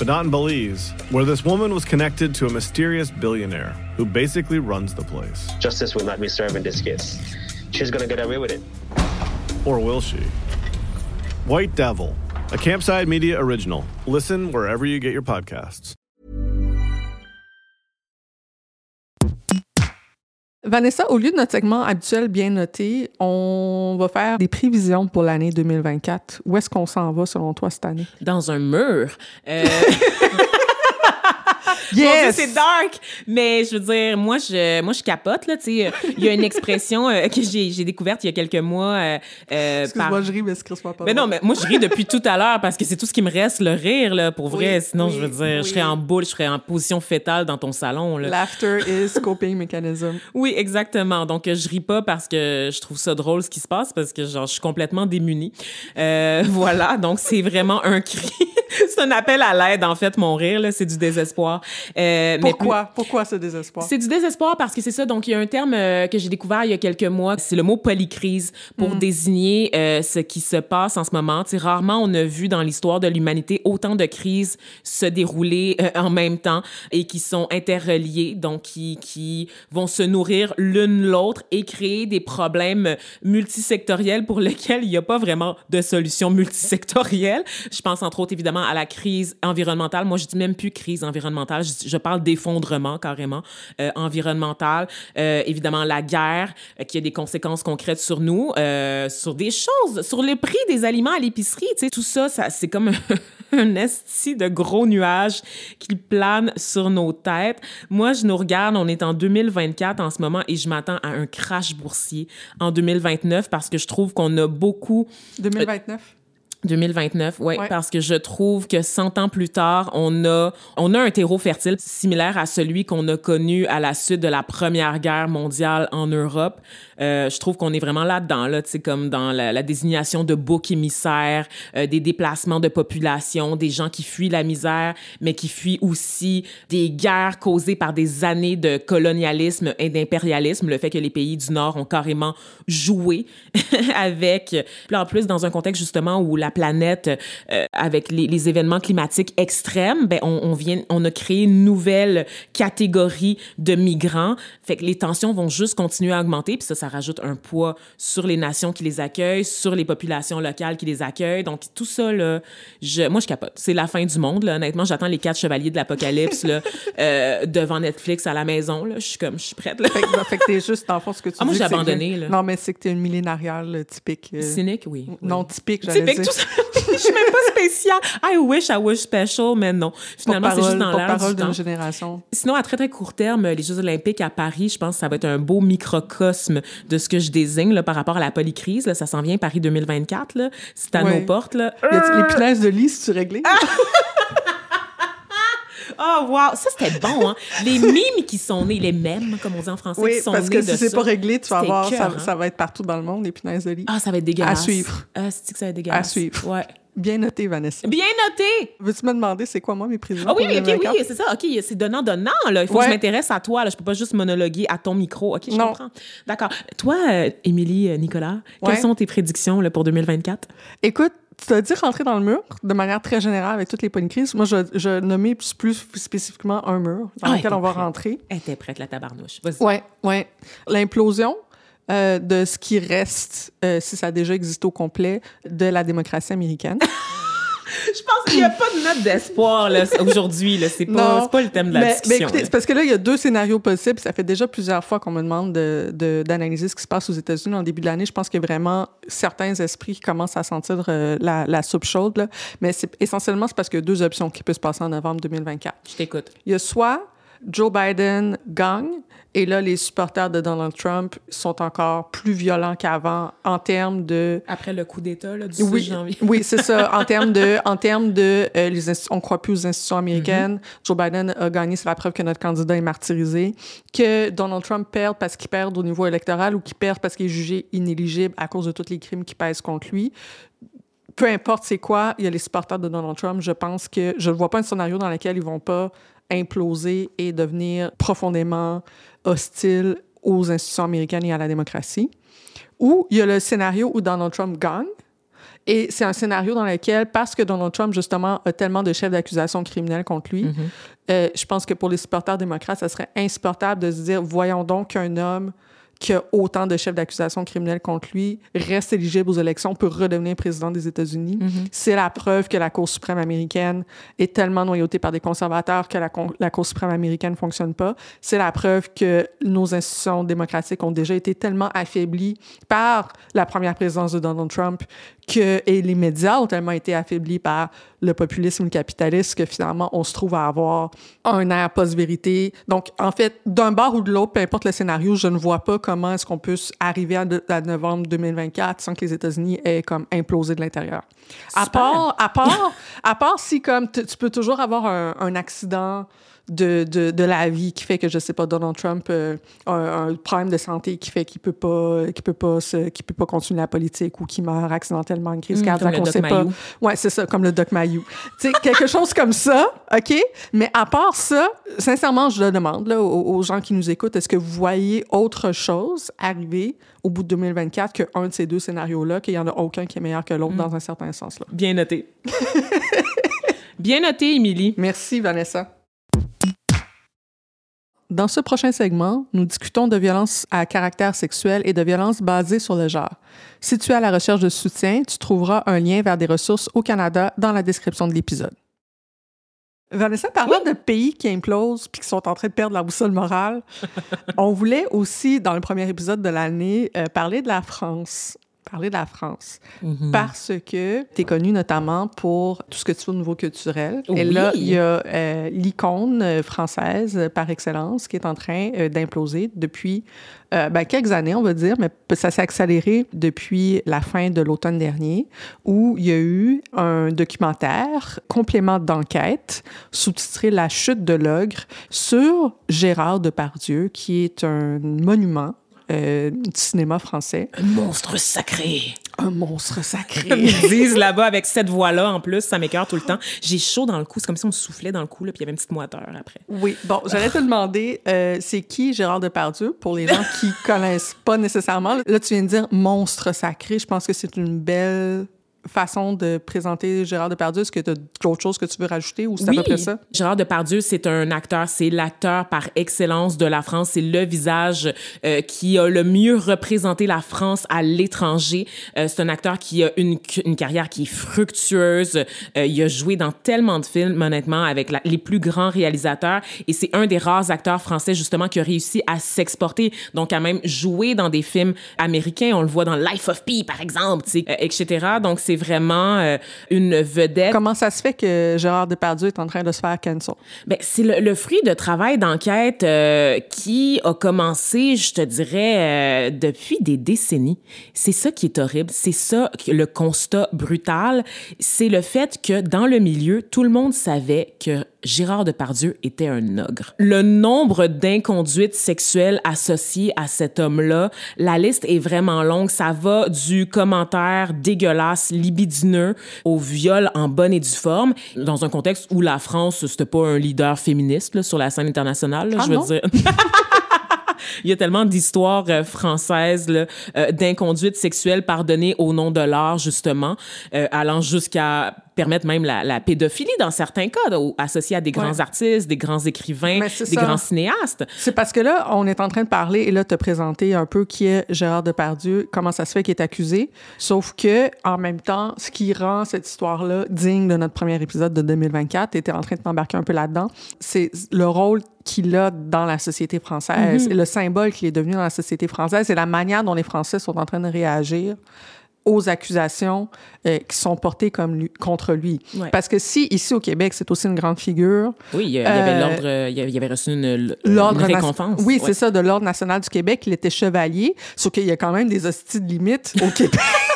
Speaker 5: But not in Belize, where this woman was connected to a mysterious billionaire who basically runs the place.
Speaker 6: Justice will not be served in this case. She's gonna get away with it.
Speaker 5: Or will she? White Devil, a Campside Media original. Listen wherever you get your podcasts.
Speaker 1: Vanessa, au lieu de notre segment habituel bien noté, on va faire des prévisions pour l'année 2024. Où est-ce qu'on s'en va selon toi cette année?
Speaker 2: Dans un mur. Euh,
Speaker 1: Yes!
Speaker 2: C'est dark! Mais je veux dire, moi, je, moi, je capote, là, tu sais. Il y a une expression euh, que j'ai, j'ai découverte il y a quelques mois. euh, euh,
Speaker 1: Excuse-moi,
Speaker 2: par-
Speaker 1: je ris, mais c'est pas
Speaker 2: Mais non, mais moi, je ris depuis tout à l'heure parce que c'est tout ce qui me reste, le rire, là, pour vrai.
Speaker 1: Oui,
Speaker 2: Sinon,
Speaker 1: oui,
Speaker 2: je veux dire,
Speaker 1: oui.
Speaker 2: je serais en boule, je serais en position fétale dans ton salon, là.
Speaker 1: Laughter is coping mechanism.
Speaker 2: Oui, exactement. Donc, je ris pas parce que je trouve ça drôle ce qui se passe, parce que genre, je suis complètement démunie. Euh, voilà, donc c'est vraiment un cri. C'est un appel à l'aide, en fait, mon rire, là, c'est du désespoir.
Speaker 1: Euh, Pourquoi? Mais Pourquoi? Ce désespoir?
Speaker 2: C'est du désespoir parce que c'est ça. Donc, il y a un terme euh, que j'ai découvert il y a quelques mois, c'est le mot polycrise pour mm. désigner euh, ce qui se passe en ce moment. sais, rarement on a vu dans l'histoire de l'humanité autant de crises se dérouler en même temps et qui sont interreliées, donc qui, qui vont se nourrir l'une l'autre et créer des problèmes multisectoriels pour lesquels il n'y a pas vraiment de solution multisectorielle. Je pense entre autres évidemment à la crise environnementale. Moi, je dis même plus crise environnementale, je, parle d'effondrement carrément euh, environnemental. Euh, évidemment, la guerre euh, qui a des conséquences concrètes sur nous, sur des choses, sur le prix des aliments à l'épicerie. Tu sais, tout ça, ça c'est comme un esti de gros nuages qui planent sur nos têtes. Moi, je nous regarde, on est en 2024 en ce moment et je m'attends à un crash boursier en 2029 parce que je trouve qu'on a beaucoup...
Speaker 1: 2029?
Speaker 2: 2029, oui, ouais. parce que je trouve que 100 ans plus tard, on a, on a un terreau fertile similaire à celui qu'on a connu à la suite de la Première Guerre mondiale en Europe. Euh, je trouve qu'on est vraiment là-dedans, là, tu sais, comme dans la, désignation de boucs émissaires, euh, des déplacements de population, des gens qui fuient la misère, mais qui fuient aussi des guerres causées par des années de colonialisme et d'impérialisme, le fait que les pays du Nord ont carrément joué avec, puis en plus dans un contexte justement où la planète, euh, avec les, événements climatiques extrêmes, ben on, on, vient, on a créé une nouvelle catégorie de migrants. Fait que les tensions vont juste continuer à augmenter, puis ça, ça rajoute un poids sur les nations qui les accueillent, sur les populations locales qui les accueillent. Donc tout ça, là, je, moi, je capote. C'est la fin du monde. Là. Honnêtement, j'attends les quatre chevaliers de l'apocalypse là, euh, devant Netflix à la maison. Là. Je suis comme, je suis prête. Là.
Speaker 1: Fait, que, fait que t'es juste, dans le fond, ce que tu
Speaker 2: ah, moi, j'ai abandonné. Là.
Speaker 1: Non, mais c'est que t'es une millénariale typique.
Speaker 2: Euh... Cynique, oui.
Speaker 1: Non, typique, j'allais
Speaker 2: typique,
Speaker 1: dire.
Speaker 2: Tout je suis même pas spéciale. I wish I was special, mais non. Finalement, c'est juste dans l'air
Speaker 1: du d'une génération.
Speaker 2: Sinon, à très, très court terme, les Jeux olympiques à Paris, je pense que ça va être un beau microcosme de ce que je désigne là, par rapport à la polycrise. Là. Ça s'en vient, Paris 2024. Là. C'est à nos portes. Là.
Speaker 1: Les punaises de lit, si tu réglé?
Speaker 2: Oh, wow! Ça, c'était bon, hein? Les mimes qui sont nés, les mèmes, comme on dit en français,
Speaker 1: oui,
Speaker 2: qui sont
Speaker 1: parce que si c'est pas réglé, tu vas voir, ça,
Speaker 2: hein?
Speaker 1: ça, va être partout dans le monde, les punaises de lit.
Speaker 2: Ah, ça va être dégueulasse.
Speaker 1: À suivre.
Speaker 2: Ah, c'est que ça va être dégueulasse?
Speaker 1: À suivre.
Speaker 2: Ouais.
Speaker 1: Bien noté, Vanessa.
Speaker 2: Bien noté!
Speaker 1: Veux-tu me demander c'est quoi, moi, mes prévisions?
Speaker 2: Ah oui, OK, oui, c'est ça. OK, c'est donnant-donnant, là. Il faut
Speaker 1: Ouais.
Speaker 2: que je m'intéresse à toi, là. Je peux pas juste monologuer à ton micro. OK, je
Speaker 1: Non.
Speaker 2: comprends. D'accord. Toi, euh, Émilie, euh, Nicolas,
Speaker 1: Ouais.
Speaker 2: quelles sont tes prédictions, là, pour 2024?
Speaker 1: Écoute, tu t'as dit rentrer dans le mur de manière très générale avec toutes les polycrises. Moi, je, je nommais plus, plus spécifiquement un mur dans
Speaker 2: Ah,
Speaker 1: lequel on va
Speaker 2: prête.
Speaker 1: rentrer.
Speaker 2: Elle était prête, la tabarnouche. Vas-y.
Speaker 1: Ouais, ouais. L'implosion euh, de ce qui reste, euh, si ça a déjà existé au complet, de la démocratie américaine.
Speaker 2: Je pense qu'il n'y a pas de note d'espoir, aujourd'hui, là. C'est pas, pas le thème de la
Speaker 1: mais,
Speaker 2: discussion.
Speaker 1: mais écoutez, parce que là, il y a deux scénarios possibles. Ça fait déjà plusieurs fois qu'on me demande de- de- d'analyser ce qui se passe aux États-Unis en début de l'année. Je pense qu'il y a vraiment certains esprits qui commencent à sentir euh, la, la soupe chaude. Là. Mais essentiellement, c'est parce qu'il y a deux options qui peuvent se passer en novembre 2024.
Speaker 2: Je t'écoute.
Speaker 1: Il y a soit Joe Biden gagne, et là, les supporters de Donald Trump sont encore plus violents qu'avant en termes de
Speaker 2: Après le coup d'État, là, du 6
Speaker 1: oui,
Speaker 2: janvier.
Speaker 1: oui, c'est ça. En termes de, en termes de, euh, les on croit plus aux institutions américaines.
Speaker 2: Mm-hmm.
Speaker 1: Joe Biden a gagné, c'est la preuve que notre candidat est martyrisé. Que Donald Trump perde parce qu'il perd au niveau électoral ou qu'il perd parce qu'il est jugé inéligible à cause de tous les crimes qui pèsent contre lui. Peu importe c'est quoi, il y a les supporters de Donald Trump. Je pense que je ne vois pas un scénario dans lequel ils vont pas imploser et devenir profondément hostiles aux institutions américaines et à la démocratie. Ou il y a le scénario où Donald Trump gagne. Et c'est un scénario dans lequel, parce que Donald Trump, justement, a tellement de chefs d'accusation criminels contre lui, euh, je pense que pour les supporters démocrates, ça serait insupportable de se dire voyons donc qu'un homme qui a autant de chefs d'accusation criminels contre lui reste éligible aux élections pour redevenir président des États-Unis. C'est la preuve que la Cour suprême américaine est tellement noyautée par des conservateurs que la, Cour suprême américaine ne fonctionne pas. C'est la preuve que nos institutions démocratiques ont déjà été tellement affaiblies par la première présidence de Donald Trump que, et les médias ont tellement été affaiblis par le populisme capitalisme que finalement, on se trouve à avoir un air post-vérité. Donc, en fait, d'un bord ou de l'autre, peu importe le scénario, je ne vois pas comment est-ce qu'on peut arriver à, de- à novembre 2024 sans que les États-Unis aient comme implosé de l'intérieur. À part, à part, à part si comme tu peux toujours avoir un, un accident de, de, de, la vie qui fait que, je sais pas, Donald Trump euh, a un, problème de santé qui fait qu'il peut pas, qu'il peut pas se, qu'il peut pas continuer la politique ou qu'il meurt accidentellement une crise mmh, cardiaque, on sait pas. Ouais, c'est ça, comme le Doc Mayou. tu sais, quelque chose comme ça, OK? Mais à part ça, sincèrement, je le demande, là, aux, aux gens qui nous écoutent, est-ce que vous voyez autre chose arriver au bout de 2024 qu'un de ces deux scénarios-là, qu'il n'y en a aucun qui est meilleur que l'autre mmh. dans un certain sens. Là.
Speaker 2: Bien noté. Bien noté, Émilie.
Speaker 1: Merci, Vanessa. Dans ce prochain segment, nous discutons de violences à caractère sexuel et de violences basées sur le genre. Si tu es à la recherche de soutien, tu trouveras un lien vers des ressources au Canada dans la description de l'épisode. Vanessa, parlant de pays qui implosent puis qui sont en train de perdre la boussole morale, on voulait aussi, dans le premier épisode de l'année, euh, parler de la France parler de la France mm-hmm. parce que tu es connue notamment pour tout ce que tu fais au niveau culturel. Et là, il y a euh, l'icône euh, française par excellence qui est en train euh, d'imploser depuis ben, quelques années, on va dire, mais ça s'est accéléré depuis la fin de l'automne dernier où il y a eu un documentaire, complément d'enquête, sous-titré La chute de l'ogre sur Gérard Depardieu, qui est un monument euh, du cinéma français.
Speaker 2: Un monstre sacré.
Speaker 1: Un monstre sacré.
Speaker 2: Comme ils disent là-bas avec cette voix-là en plus, ça m'écœure tout le temps. J'ai chaud dans le cou, c'est comme si on me soufflait dans le cou, là, puis il y avait une petite moiteur après.
Speaker 1: Oui, bon, j'allais te demander, euh, c'est qui Gérard Depardieu pour les gens qui connaissent pas nécessairement? Là, tu viens de dire monstre sacré. Je pense que c'est une belle façon de présenter Gérard Depardieu? Est-ce que tu as d'autres choses que tu veux rajouter ou c'est
Speaker 2: oui.
Speaker 1: à peu près ça?
Speaker 2: Gérard Depardieu, c'est un acteur, c'est l'acteur par excellence de la France. C'est le visage euh, qui a le mieux représenté la France à l'étranger. Euh, c'est un acteur qui a une, une carrière qui est fructueuse. Euh, il a joué dans tellement de films, honnêtement, avec la, les plus grands réalisateurs. Et c'est un des rares acteurs français, justement, qui a réussi à s'exporter. Donc, à même jouer dans des films américains. On le voit dans Life of Pi, par exemple, etc. Donc, c'est vraiment euh, une vedette.
Speaker 1: Comment ça se fait que Gérard Depardieu est en train de se faire cancel?
Speaker 2: Ben, c'est le, fruit de travail d'enquête euh, qui a commencé, je te dirais, euh, depuis des décennies. C'est ça qui est horrible. C'est ça le constat brutal. C'est le fait que dans le milieu, tout le monde savait que Gérard Depardieu était un ogre. Le nombre d'inconduites sexuelles associées à cet homme-là, la liste est vraiment longue. Ça va du commentaire dégueulasse, libidineux, au viol en bonne et due forme, dans un contexte où la France, c'était pas un leader féministe là, sur la scène internationale,
Speaker 1: ah
Speaker 2: je veux dire. Il y a tellement d'histoires euh, françaises euh, d'inconduite sexuelle pardonnée au nom de l'art, justement, euh, allant jusqu'à permettre même la, la, pédophilie dans certains cas, associée à des grands ouais. artistes, des grands écrivains, des ça. grands cinéastes.
Speaker 1: C'est parce que là, on est en train de parler et là, te présenter un peu qui est Gérard Depardieu, comment ça se fait qu'il est accusé. Sauf que, en même temps, ce qui rend cette histoire-là digne de notre premier épisode de 2024, était en train de t'embarquer un peu là-dedans, c'est le rôle qu'il a dans la société française mm -hmm. et le symbole qu'il est devenu dans la société française et la manière dont les Français sont en train de réagir aux accusations euh, qui sont portées comme lui, contre lui.
Speaker 2: Ouais.
Speaker 1: Parce que si, ici au Québec, c'est aussi une grande figure...
Speaker 2: Oui, il y avait euh, l'ordre... Il y avait reçu une, une récompense.
Speaker 1: Oui,
Speaker 2: ouais.
Speaker 1: c'est ça, de l'Ordre national du Québec. Il était chevalier, sauf qu'il y a quand même des hosties de limite au Québec.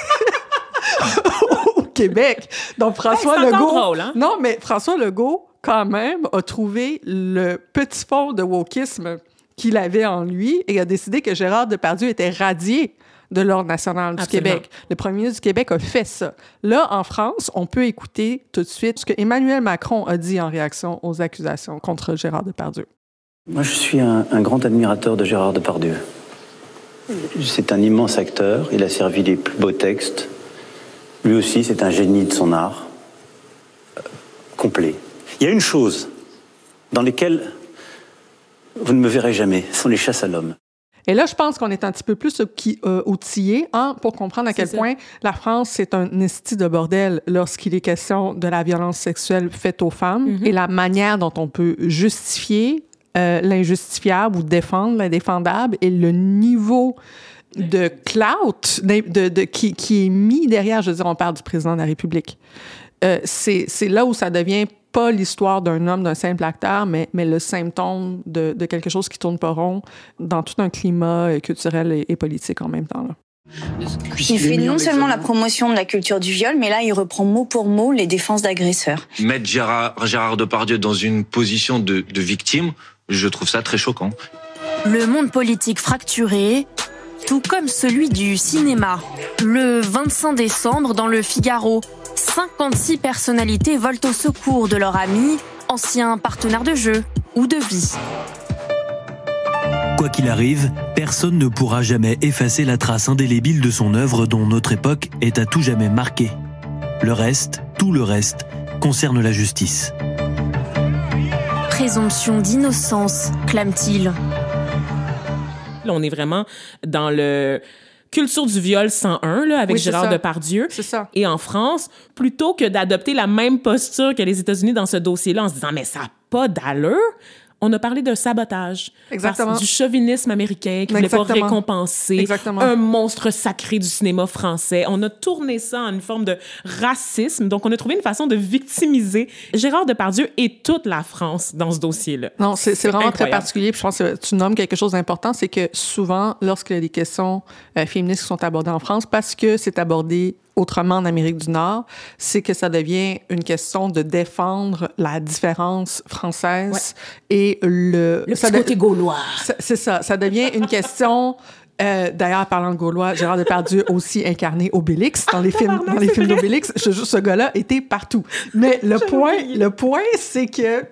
Speaker 1: au Québec. Donc, François
Speaker 2: hey,
Speaker 1: Legault...
Speaker 2: Drôle, hein?
Speaker 1: Non, mais François Legault, quand même, a trouvé le petit fond de wokisme qu'il avait en lui et a décidé que Gérard Depardieu était radié de l'Ordre national du
Speaker 2: Absolument.
Speaker 1: Québec. Le premier ministre du Québec a fait ça. Là, en France, on peut écouter tout de suite ce que Emmanuel Macron a dit en réaction aux accusations contre Gérard Depardieu.
Speaker 7: Moi, je suis un, un grand admirateur de Gérard Depardieu. C'est un immense acteur. Il a servi les plus beaux textes. Lui aussi, c'est un génie de son art. Euh, complet. Il y a une chose dans laquelle vous ne me verrez jamais, ce sont les chasses à l'homme.
Speaker 1: Et là, je pense qu'on est un petit peu plus euh, outillé hein, pour comprendre à quel
Speaker 2: ça.
Speaker 1: point la France, c'est un esti de bordel lorsqu'il est question de la violence sexuelle faite aux femmes
Speaker 2: Mm-hmm.
Speaker 1: et la manière dont on peut justifier euh, l'injustifiable ou défendre l'indéfendable et le niveau de clout de, de, de, qui, qui est mis derrière, je veux dire, on parle du président de la République. Euh, c'est là où ça devient pas l'histoire d'un homme, d'un simple acteur, mais, mais le symptôme de, de quelque chose qui tourne pas rond dans tout un climat culturel et, et politique en même temps. Là.
Speaker 8: Il fait non seulement la promotion de la culture du viol, mais là, il reprend mot pour mot les défenses d'agresseurs.
Speaker 9: Mettre Gérard, Gérard Depardieu dans une position de, de victime, je trouve ça très choquant.
Speaker 10: Le monde politique fracturé, tout comme celui du cinéma. Le 25 décembre, dans le Figaro, 56 personnalités volent au secours de leurs amis, anciens partenaires de jeu ou de vie.
Speaker 11: Quoi qu'il arrive, personne ne pourra jamais effacer la trace indélébile de son œuvre dont notre époque est à tout jamais marquée. Le reste, tout le reste, concerne la justice.
Speaker 10: Présomption d'innocence, clame-t-il.
Speaker 2: Là, on est vraiment dans le culture du viol 101 là, avec
Speaker 1: Oui,
Speaker 2: Gérard
Speaker 1: ça.
Speaker 2: Depardieu.
Speaker 1: Ça.
Speaker 2: Et en France, plutôt que d'adopter la même posture que les États-Unis dans ce dossier-là en se disant mais ça n'a pas d'allure, on a parlé de sabotage.
Speaker 1: Exactement.
Speaker 2: Parce- Du chauvinisme américain qui voulait pas récompenser
Speaker 1: Exactement.
Speaker 2: un monstre sacré du cinéma français. On a tourné ça en une forme de racisme. Donc, on a trouvé une façon de victimiser Gérard Depardieu et toute la France dans ce dossier-là.
Speaker 1: Non, c'est vraiment très particulier. Puis je pense que tu nommes quelque chose d'important, c'est que souvent, lorsqu'il y a des questions euh, féministes qui sont abordées en France, parce que c'est abordé autrement en Amérique du Nord, c'est que ça devient une question de défendre la différence française et le...
Speaker 2: Le
Speaker 1: ça
Speaker 2: petit
Speaker 1: de-
Speaker 2: côté gaulois.
Speaker 1: C'est ça. Ça devient une question. euh, D'ailleurs, parlant de Gaulois, Gérard Depardieu aussi incarné Obélix dans les films, dans les films d'Obélix. Jure, ce gars-là était partout. Mais le point, le point, c'est que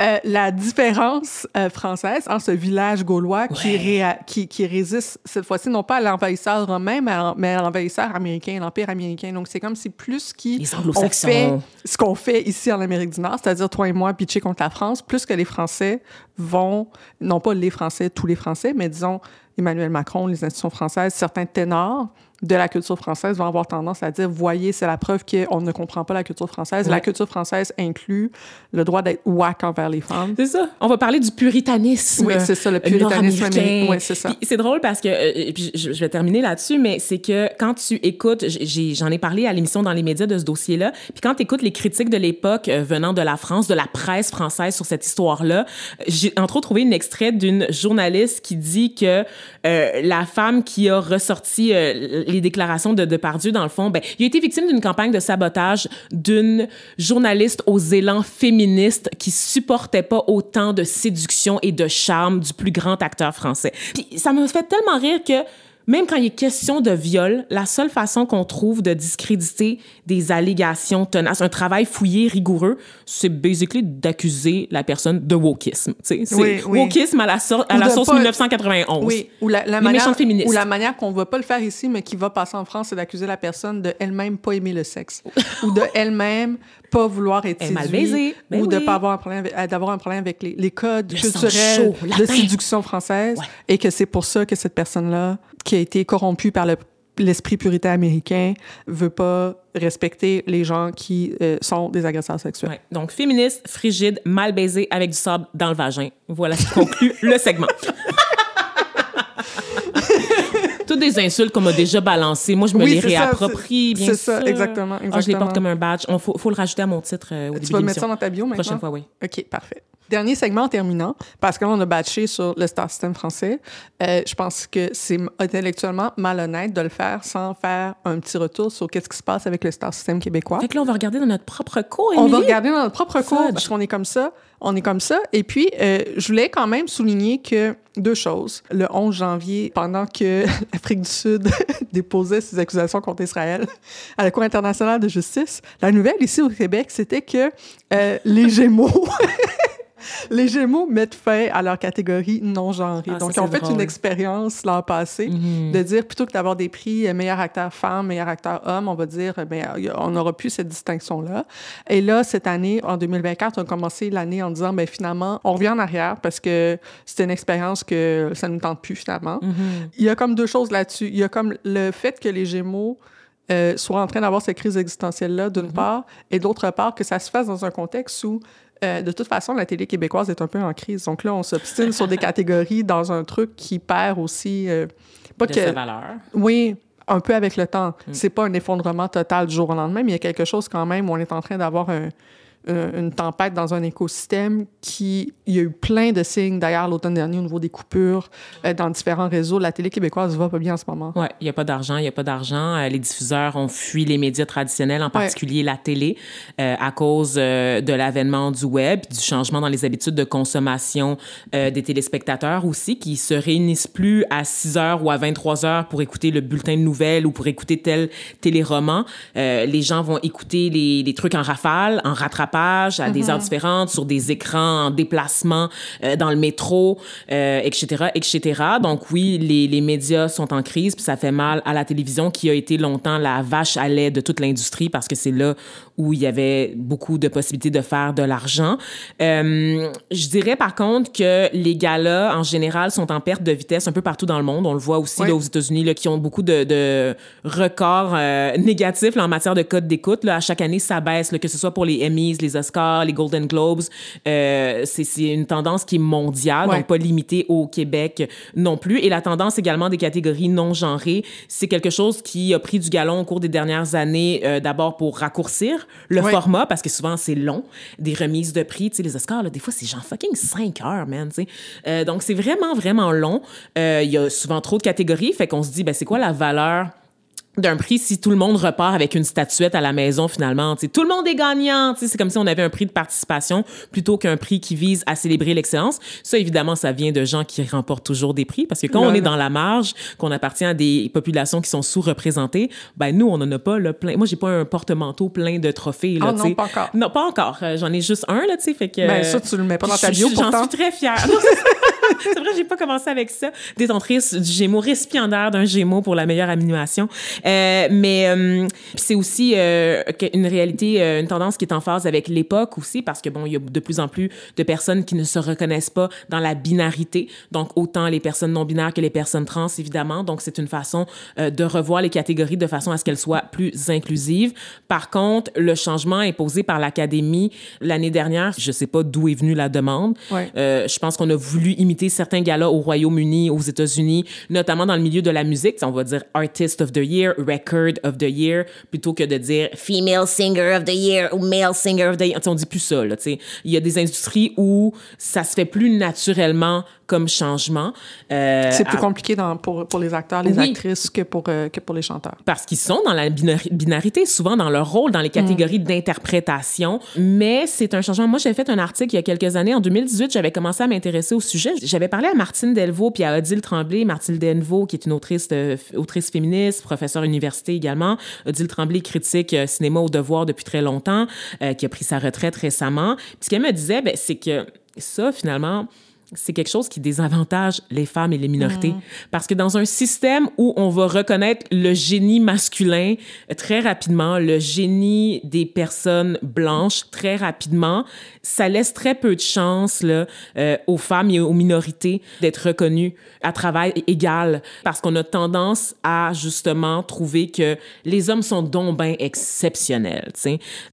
Speaker 1: euh, la différence euh, française entre ce village gaulois qui, réa- qui, qui résiste cette fois-ci non pas à l'envahisseur romain, mais à, mais à l'envahisseur américain, l'empire américain. Donc c'est comme si plus qui on fait ce qu'on fait ici en Amérique du Nord, c'est-à-dire toi et moi pitcher contre la France, plus que les Français vont, non pas les Français, tous les Français, mais disons Emmanuel Macron, les institutions françaises, certains ténors de la culture française vont avoir tendance à dire, voyez, c'est la preuve qu'on ne comprend pas la culture française. La culture française inclut le droit d'être whack envers les femmes.
Speaker 2: C'est ça. On va parler du puritanisme.
Speaker 1: Oui, c'est ça, le puritanisme américain. Oui, c'est ça.
Speaker 2: C'est drôle parce que, euh, et puis je, je vais terminer là-dessus, mais c'est que quand tu écoutes, j'en ai parlé à l'émission dans les médias de ce dossier-là, puis quand tu écoutes les critiques de l'époque euh, venant de la France, de la presse française sur cette histoire-là, j'ai entre autres trouvé une extrait d'une journaliste qui dit que euh, la femme qui a ressorti euh, les déclarations de Depardieu, dans le fond, ben, il a été victime d'une campagne de sabotage d'une journaliste aux élans féministes qui supportait pas autant de séduction et de charme du plus grand acteur français. Puis ça me fait tellement rire que même quand il est question de viol, la seule façon qu'on trouve de discréditer des allégations tenaces, un travail fouillé, rigoureux, c'est basically d'accuser la personne de wokisme. C'est
Speaker 1: Oui, oui.
Speaker 2: wokisme à la, à la
Speaker 1: pas-
Speaker 2: 1991.
Speaker 1: Oui, ou la, manière, ou la manière qu'on ne va pas le faire ici, mais qui va passer en France, c'est d'accuser la personne de elle-même pas aimer le sexe, ou de elle-même pas vouloir être
Speaker 2: est mal baisée. Ben
Speaker 1: ou de
Speaker 2: oui.
Speaker 1: pas avoir un problème, avec- d'avoir un problème avec les, les codes
Speaker 2: Le
Speaker 1: culturels
Speaker 2: chaud,
Speaker 1: de séduction française,
Speaker 2: Ouais.
Speaker 1: et que c'est pour ça que cette personne-là, qui a été corrompue par le l'esprit puritain américain veut pas respecter les gens qui euh, sont des agresseurs sexuels.
Speaker 2: Ouais. Donc, féministe, frigide, mal baisé avec du sable dans le vagin. Voilà ce qui conclut le segment. Toutes des insultes qu'on m'a déjà balancées. Moi, je me
Speaker 1: Oui,
Speaker 2: les réapproprie, bien
Speaker 1: c'est ça,
Speaker 2: sûr.
Speaker 1: exactement,
Speaker 2: Ah, je les
Speaker 1: exactement.
Speaker 2: porte comme un badge. Il faut, faut le rajouter à mon titre euh, au début
Speaker 1: Tu vas
Speaker 2: de
Speaker 1: mettre ça dans ta bio maintenant?
Speaker 2: Prochaine fois, oui.
Speaker 1: OK, parfait. Dernier segment en terminant, parce que là, on a batché sur le star system français. Euh, je pense que c'est intellectuellement malhonnête de le faire sans faire un petit retour sur qu'est-ce qui se passe avec le star system québécois.
Speaker 2: Fait que là, on va regarder dans notre propre cours,
Speaker 1: On va
Speaker 2: Émilie.
Speaker 1: regarder dans notre propre cours
Speaker 2: Fudge.
Speaker 1: parce qu'on est comme ça. On est comme ça. Et puis, euh, je voulais quand même souligner que deux choses. Le 11 janvier, pendant que l'Afrique du Sud déposait ses accusations contre Israël à la Cour internationale de justice, la nouvelle ici au Québec, c'était que euh, les Gémeaux... Les Gémeaux mettent fin à leur catégorie non genrée.
Speaker 2: Ah,
Speaker 1: Donc,
Speaker 2: c'est
Speaker 1: ils ont fait
Speaker 2: drôle.
Speaker 1: une expérience l'an passé
Speaker 2: Mhm.
Speaker 1: de dire plutôt que d'avoir des prix euh, meilleur acteur femme, meilleur acteur homme, on va dire, euh, ben, on n'aura plus cette distinction-là. Et là, cette année, en 2024, on a commencé l'année en disant, ben, finalement, on revient en arrière parce que c'était une expérience que ça ne nous tente plus finalement.
Speaker 2: Mhm.
Speaker 1: Il y a comme deux choses là-dessus. Il y a comme le fait que les Gémeaux euh, soient en train d'avoir cette crise existentielle-là, d'une part, et d'autre part, que ça se fasse dans un contexte où, euh, de toute façon, la télé québécoise est un peu en crise. Donc là, on s'obstine sur des catégories dans un truc qui perd aussi... euh, pas
Speaker 2: de
Speaker 1: que,
Speaker 2: sa valeur.
Speaker 1: oui, un peu avec le temps.
Speaker 2: Mm.
Speaker 1: C'est pas un effondrement total du jour au lendemain, mais il y a quelque chose quand même où on est en train d'avoir un- une tempête dans un écosystème qui... Il y a eu plein de signes, d'ailleurs, l'automne dernier, au niveau des coupures euh, dans différents réseaux. La télé québécoise va pas bien en ce moment.
Speaker 2: Oui, il n'y a pas d'argent, il n'y a pas d'argent. Euh, les diffuseurs ont fui les médias traditionnels, en particulier la télé, euh, à cause euh, de l'avènement du web, du changement dans les habitudes de consommation euh, des téléspectateurs aussi, qui se réunissent plus à 6 heures ou à 23 heures pour écouter le bulletin de nouvelles ou pour écouter tel téléroman. Euh, les gens vont écouter les, les trucs en rafale, en rattrapage, à des heures différentes, sur des écrans en déplacement, euh, dans le métro, euh, etc., etc. Donc oui, les, les médias sont en crise, puis ça fait mal à la télévision qui a été longtemps la vache à lait de toute l'industrie parce que c'est là où il y avait beaucoup de possibilités de faire de l'argent. Euh, je dirais par contre que les galas en général sont en perte de vitesse un peu partout dans le monde. On le voit aussi là, aux États-Unis là, qui ont beaucoup de, de records euh, négatifs là, en matière de code d'écoute. Là. À chaque année, ça baisse, là, que ce soit pour les Emmys, les Oscars, les Golden Globes. Euh, c'est, c'est une tendance qui est mondiale,
Speaker 1: Ouais.
Speaker 2: donc pas limitée au Québec non plus. Et la tendance également des catégories non genrées, c'est quelque chose qui a pris du galon au cours des dernières années, euh, d'abord pour raccourcir le format, parce que souvent c'est long, des remises de prix. Tu sais, les Oscars, là, des fois, c'est genre fucking 5 heures, man. tu sais. Euh, donc, c'est vraiment, vraiment long. Euh, Il y a souvent trop de catégories, fait qu'on se dit, ben, c'est quoi la valeur d'un prix si tout le monde repart avec une statuette à la maison finalement. Tu sais, tout le monde est gagnant. Tu sais, C'est comme si on avait un prix de participation plutôt qu'un prix qui vise à célébrer l'excellence. Ça, évidemment, ça vient de gens qui remportent toujours des prix parce que quand on est dans la marge, qu'on appartient à des populations qui sont sous-représentées, ben nous, on n'en a pas le plein. Moi, j'ai pas un porte-manteau plein de trophées. Là, tu
Speaker 1: non, pas encore.
Speaker 2: Non, pas encore. Euh, J'en ai juste un, là, tu sais, fait que...
Speaker 1: Ben, ça, tu le mets pas dans ta bio,
Speaker 2: je- J'en suis très fière. C'est vrai, j'ai pas commencé avec ça. Détentrice du Gémeaux, récipiendaire d'un Gémeaux pour la meilleure animation. Euh, mais euh, c'est aussi euh, une réalité, euh, une tendance qui est en phase avec l'époque aussi, parce que bon, il y a de plus en plus de personnes qui ne se reconnaissent pas dans la binarité. Donc autant les personnes non binaires que les personnes trans, évidemment. Donc c'est une façon de revoir les catégories de façon à ce qu'elles soient plus inclusives. Par contre, le changement imposé par l'Académie l'année dernière, je sais pas d'où est venue la demande.
Speaker 1: Ouais.
Speaker 2: Je pense qu'on a voulu imiter certains galas au Royaume-Uni, aux États-Unis, notamment dans le milieu de la musique. On va dire Artist of the Year, Record of the Year, plutôt que de dire Female Singer of the Year ou Male Singer of the Year. Tu sais, on dit plus ça. Là. Il y a des industries où ça se fait plus naturellement comme changement. Euh,
Speaker 1: C'est plus
Speaker 2: à-
Speaker 1: compliqué dans- pour, pour les acteurs, les
Speaker 2: Oui.
Speaker 1: actrices que pour, euh, que pour les chanteurs.
Speaker 2: parce qu'ils sont dans la binari- binarité, souvent dans leur rôle, dans les catégories d'interprétation. Mais c'est un changement. Moi, j'avais fait un article il y a quelques années, en 2018, j'avais commencé à m'intéresser au sujet. J'avais parlé à Martine Delvaux puis à Odile Tremblay. Martine Delvaux, qui est une autrice, autrice féministe, professeure université également. Odile Tremblay, critique euh, cinéma au devoir depuis très longtemps, euh, qui a pris sa retraite récemment. Puis ce qu'elle me disait, ben, c'est que ça, finalement, c'est quelque chose qui désavantage les femmes et les minorités. Parce que dans un système où on va reconnaître le génie masculin très rapidement, le génie des personnes blanches très rapidement, ça laisse très peu de chance là, euh, aux femmes et aux minorités d'être reconnues à travail égal. Parce qu'on a tendance à justement trouver que les hommes sont donc exceptionnels.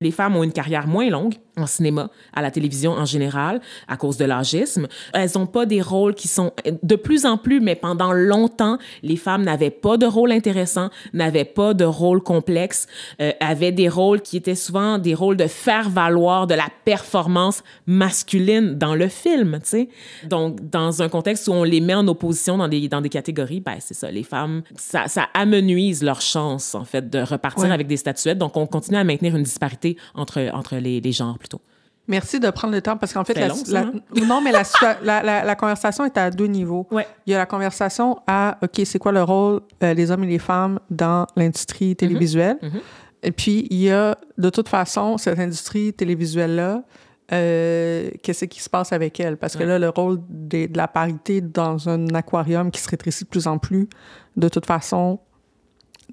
Speaker 2: Les femmes ont une carrière moins longue en cinéma, à la télévision en général, à cause de l'âgisme. Elles n'ont pas des rôles qui sont de plus en plus, mais pendant longtemps, les femmes n'avaient pas de rôle intéressant, n'avaient pas de rôle complexe, euh, avaient des rôles qui étaient souvent des rôles de faire valoir de la performance masculine dans le film, tu sais. Donc, dans un contexte où on les met en opposition dans des, dans des catégories, ben, c'est ça, les femmes, ça, ça amenuise leur chance, en fait, de repartir
Speaker 1: Ouais.
Speaker 2: avec des statuettes. Donc, on continue à maintenir une disparité entre, entre les, les genres.
Speaker 1: Merci de prendre le temps parce qu'en fait, la,
Speaker 2: long, ça,
Speaker 1: la-
Speaker 2: hein?
Speaker 1: non, mais la, la, la, la conversation est à deux niveaux.
Speaker 2: Ouais.
Speaker 1: Il y a la conversation à, OK, c'est quoi le rôle euh, des hommes et les femmes dans l'industrie télévisuelle?
Speaker 2: Mhm.
Speaker 1: Et puis, il y a, de toute façon, cette industrie télévisuelle-là, euh, qu'est-ce qui se passe avec elle? Parce que là, le rôle des- de la parité dans un aquarium qui se rétrécit de plus en plus, de toute façon,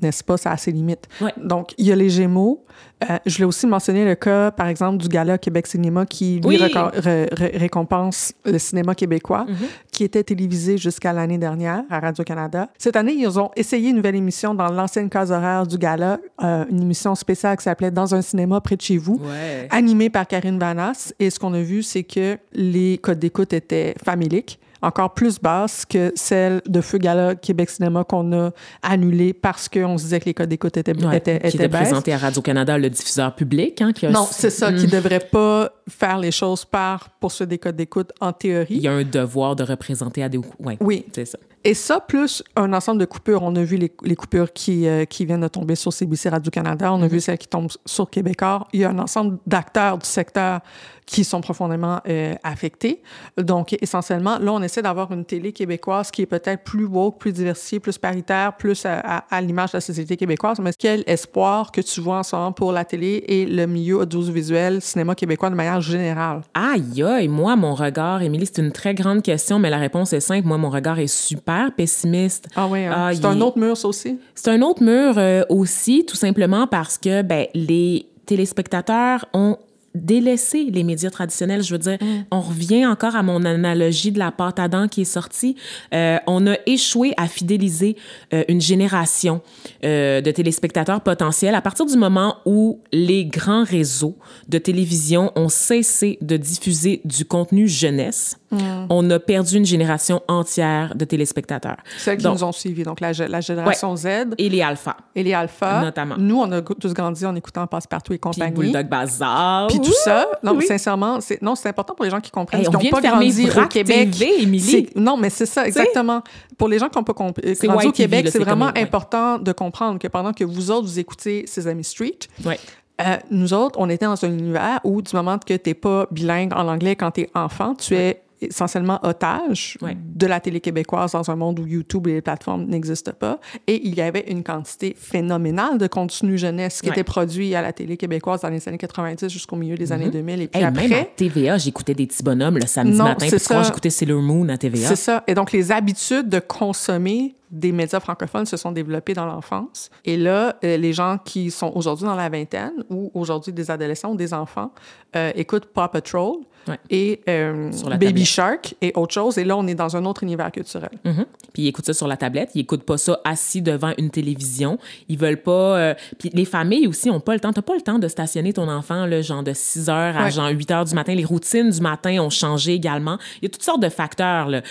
Speaker 1: n'est-ce pas, ça a ses limites.
Speaker 2: Ouais.
Speaker 1: Donc, il y a les Gémeaux. Euh, je voulais aussi mentionner le cas, par exemple, du Gala Québec Cinéma qui, lui,
Speaker 2: Oui.
Speaker 1: reco- ré- ré- récompense le cinéma québécois,
Speaker 2: Mhm.
Speaker 1: qui était télévisé jusqu'à l'année dernière à Radio-Canada. Cette année, ils ont essayé une nouvelle émission dans l'ancienne case horaire du Gala, euh, une émission spéciale qui s'appelait Dans un cinéma près de chez vous
Speaker 2: Ouais.
Speaker 1: animé par Karine Vanas. Et ce qu'on a vu, c'est que les codes d'écoute étaient familiques. Encore plus basse que celle de Feu Gala Québec Cinéma qu'on a annulée parce qu'on se disait que les codes d'écoute étaient,
Speaker 2: Ouais,
Speaker 1: étaient,
Speaker 2: qui
Speaker 1: étaient
Speaker 2: était
Speaker 1: basses.
Speaker 2: présenté à Radio-Canada, le diffuseur public. Hein, qui a
Speaker 1: Non, c'est ça, qui
Speaker 2: Mm.
Speaker 1: devrait pas faire les choses par pour ceux des codes d'écoute en théorie.
Speaker 2: Il y a un devoir de représenter à des... Ouais,
Speaker 1: Oui.
Speaker 2: c'est ça.
Speaker 1: Et ça, plus un ensemble de coupures. On a vu les, les coupures qui, euh, qui viennent de tomber sur CBC Radio-Canada. On a vu celles qui tombent sur Québécois. Il y a un ensemble d'acteurs du secteur qui sont profondément euh, affectés. Donc, essentiellement, là, on essaie d'avoir une télé québécoise qui est peut-être plus woke, plus diversifiée, plus paritaire, plus à, à- à l'image de la société québécoise. Mais quel espoir que tu vois en ce moment pour la télé et le milieu audiovisuel, cinéma québécois de manière générale?
Speaker 2: Aïe, aïe, moi, mon regard, Émilie, c'est une très grande question, mais la réponse est simple. Moi, mon regard est super pessimiste.
Speaker 1: Ah oui, hein?
Speaker 2: Ah,
Speaker 1: c'est
Speaker 2: il-
Speaker 1: un autre mur, ça aussi?
Speaker 2: C'est un autre mur euh, aussi, tout simplement parce que ben, les téléspectateurs ont délaissé les médias traditionnels. Je veux dire, on revient encore à mon analogie de la pâte à dents qui est sortie. Euh, on a échoué à fidéliser euh, une génération euh, de téléspectateurs potentiels à partir du moment où les grands réseaux de télévision ont cessé de diffuser du contenu jeunesse.
Speaker 1: Mm.
Speaker 2: On a perdu une génération entière de téléspectateurs.
Speaker 1: Celles qui
Speaker 2: Donc-
Speaker 1: nous ont suivis, donc la, gé- la génération Z.
Speaker 2: Et les alphas.
Speaker 1: Et les alphas.
Speaker 2: Notamment.
Speaker 1: Nous, on a tous grandi en écoutant Passepartout et
Speaker 2: Puis
Speaker 1: compagnie.
Speaker 2: Bulldog Bazar.
Speaker 1: Puis tout ça. Non,
Speaker 2: Oui.
Speaker 1: sincèrement, c'est, non, c'est important pour les gens qui comprennent.
Speaker 2: Hey,
Speaker 1: qui
Speaker 2: on
Speaker 1: n'ont
Speaker 2: vient
Speaker 1: pas grandi au Québec.
Speaker 2: TV,
Speaker 1: Non, mais c'est ça, exactement. Pour les gens qui n'ont pas compris, grandi au Québec, c'est vraiment
Speaker 2: comme- ouais.
Speaker 1: important de comprendre que pendant que vous autres, vous écoutez Sesame Street,
Speaker 2: Ouais.
Speaker 1: euh, nous autres, on était dans un univers où, du moment que tu n'es pas bilingue en anglais quand tu es enfant, tu es essentiellement otage
Speaker 2: Ouais.
Speaker 1: de la télé québécoise dans un monde où YouTube et les plateformes n'existent pas. Et il y avait une quantité phénoménale de contenu jeunesse qui
Speaker 2: Ouais.
Speaker 1: était produit à la télé québécoise dans les années 90 jusqu'au milieu des années 2000. Et puis
Speaker 2: Hey,
Speaker 1: après...
Speaker 2: Même à TVA, j'écoutais des petits bonhommes le samedi
Speaker 1: Non,
Speaker 2: matin. Puis j'écoutais Sailor Moon à TVA?
Speaker 1: C'est ça. Et donc, les habitudes de consommer des médias francophones se sont développées dans l'enfance. Et là, euh, les gens qui sont aujourd'hui dans la vingtaine ou aujourd'hui des adolescents ou des enfants euh, écoutent Paw Patrol
Speaker 2: Ouais.
Speaker 1: et euh, Baby
Speaker 2: tablette.
Speaker 1: Shark et autre chose. Et là, on est dans un autre univers culturel.
Speaker 2: Mhm. Puis ils écoutent ça sur la tablette, ils écoutent pas ça assis devant une télévision. Ils veulent pas. euh, Puis les familles aussi ont pas le temps. T'as pas le temps de stationner ton enfant, là, genre de 6 heures à
Speaker 1: Ouais.
Speaker 2: genre 8 heures du matin. Les routines du matin ont changé également. Il y a toutes sortes de facteurs là,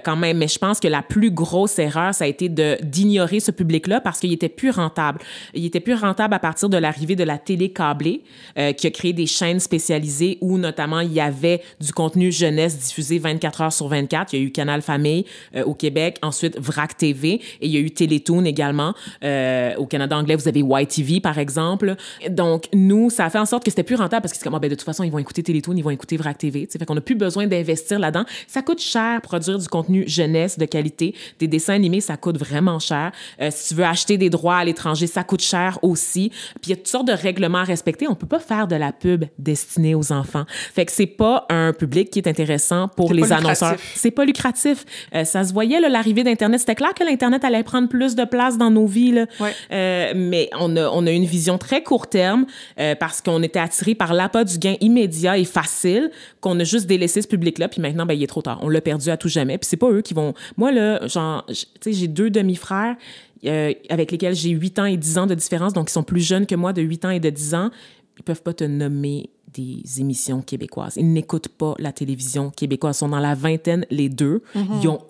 Speaker 2: quand même. Mais je pense que la plus grosse erreur, ça a été d'ignorer ce public-là parce qu'il était plus rentable. Il était plus rentable à partir de l'arrivée de la télé câblée, euh, qui a créé des chaînes spécialisées où notamment il y avait du contenu jeunesse diffusé 24 heures sur 24. Il y a eu Canal Famille euh, au Québec, ensuite Vrac TV et il y a eu Télétoon également. Euh, au Canada anglais, vous avez YTV par exemple. Donc nous, ça a fait en sorte que c'était plus rentable parce que c'est comme ah, ben, de toute façon ils vont écouter Télétoon, ils vont écouter Vrac TV. Tu sais, fait qu'on n'a plus besoin d'investir là-dedans. Ça coûte cher produire du contenu jeunesse de qualité, des dessins animés, ça coûte vraiment cher. Euh, si tu veux acheter des droits à l'étranger, ça coûte cher aussi. Puis il y a toutes sortes de règlements à respecter. On peut pas faire de la pub destinée aux enfants. Fait que c'est pas un public qui est intéressant pour les annonceurs. C'est pas lucratif. Euh, ça se voyait là, l'arrivée d'internet. C'était clair que l'internet allait prendre plus de place dans nos vies. Là.
Speaker 1: Ouais.
Speaker 2: Euh, mais on a, on a une vision très court terme parce qu'on était attiré par l'appât du gain immédiat et facile qu'on a juste délaissé ce public-là. Puis maintenant, ben, il est trop tard. On l'a perdu à tout jamais. Puis c'est pas eux qui vont. Moi, là, genre, tu sais, j'ai deux demi-frères euh, avec lesquels j'ai 8 ans et 10 ans de différence, donc ils sont plus jeunes que moi de 8 ans et de 10 ans. Ils peuvent pas te nommer des émissions québécoises. Ils n'écoutent pas la télévision québécoise. Ils sont dans la vingtaine, les deux. Ils ont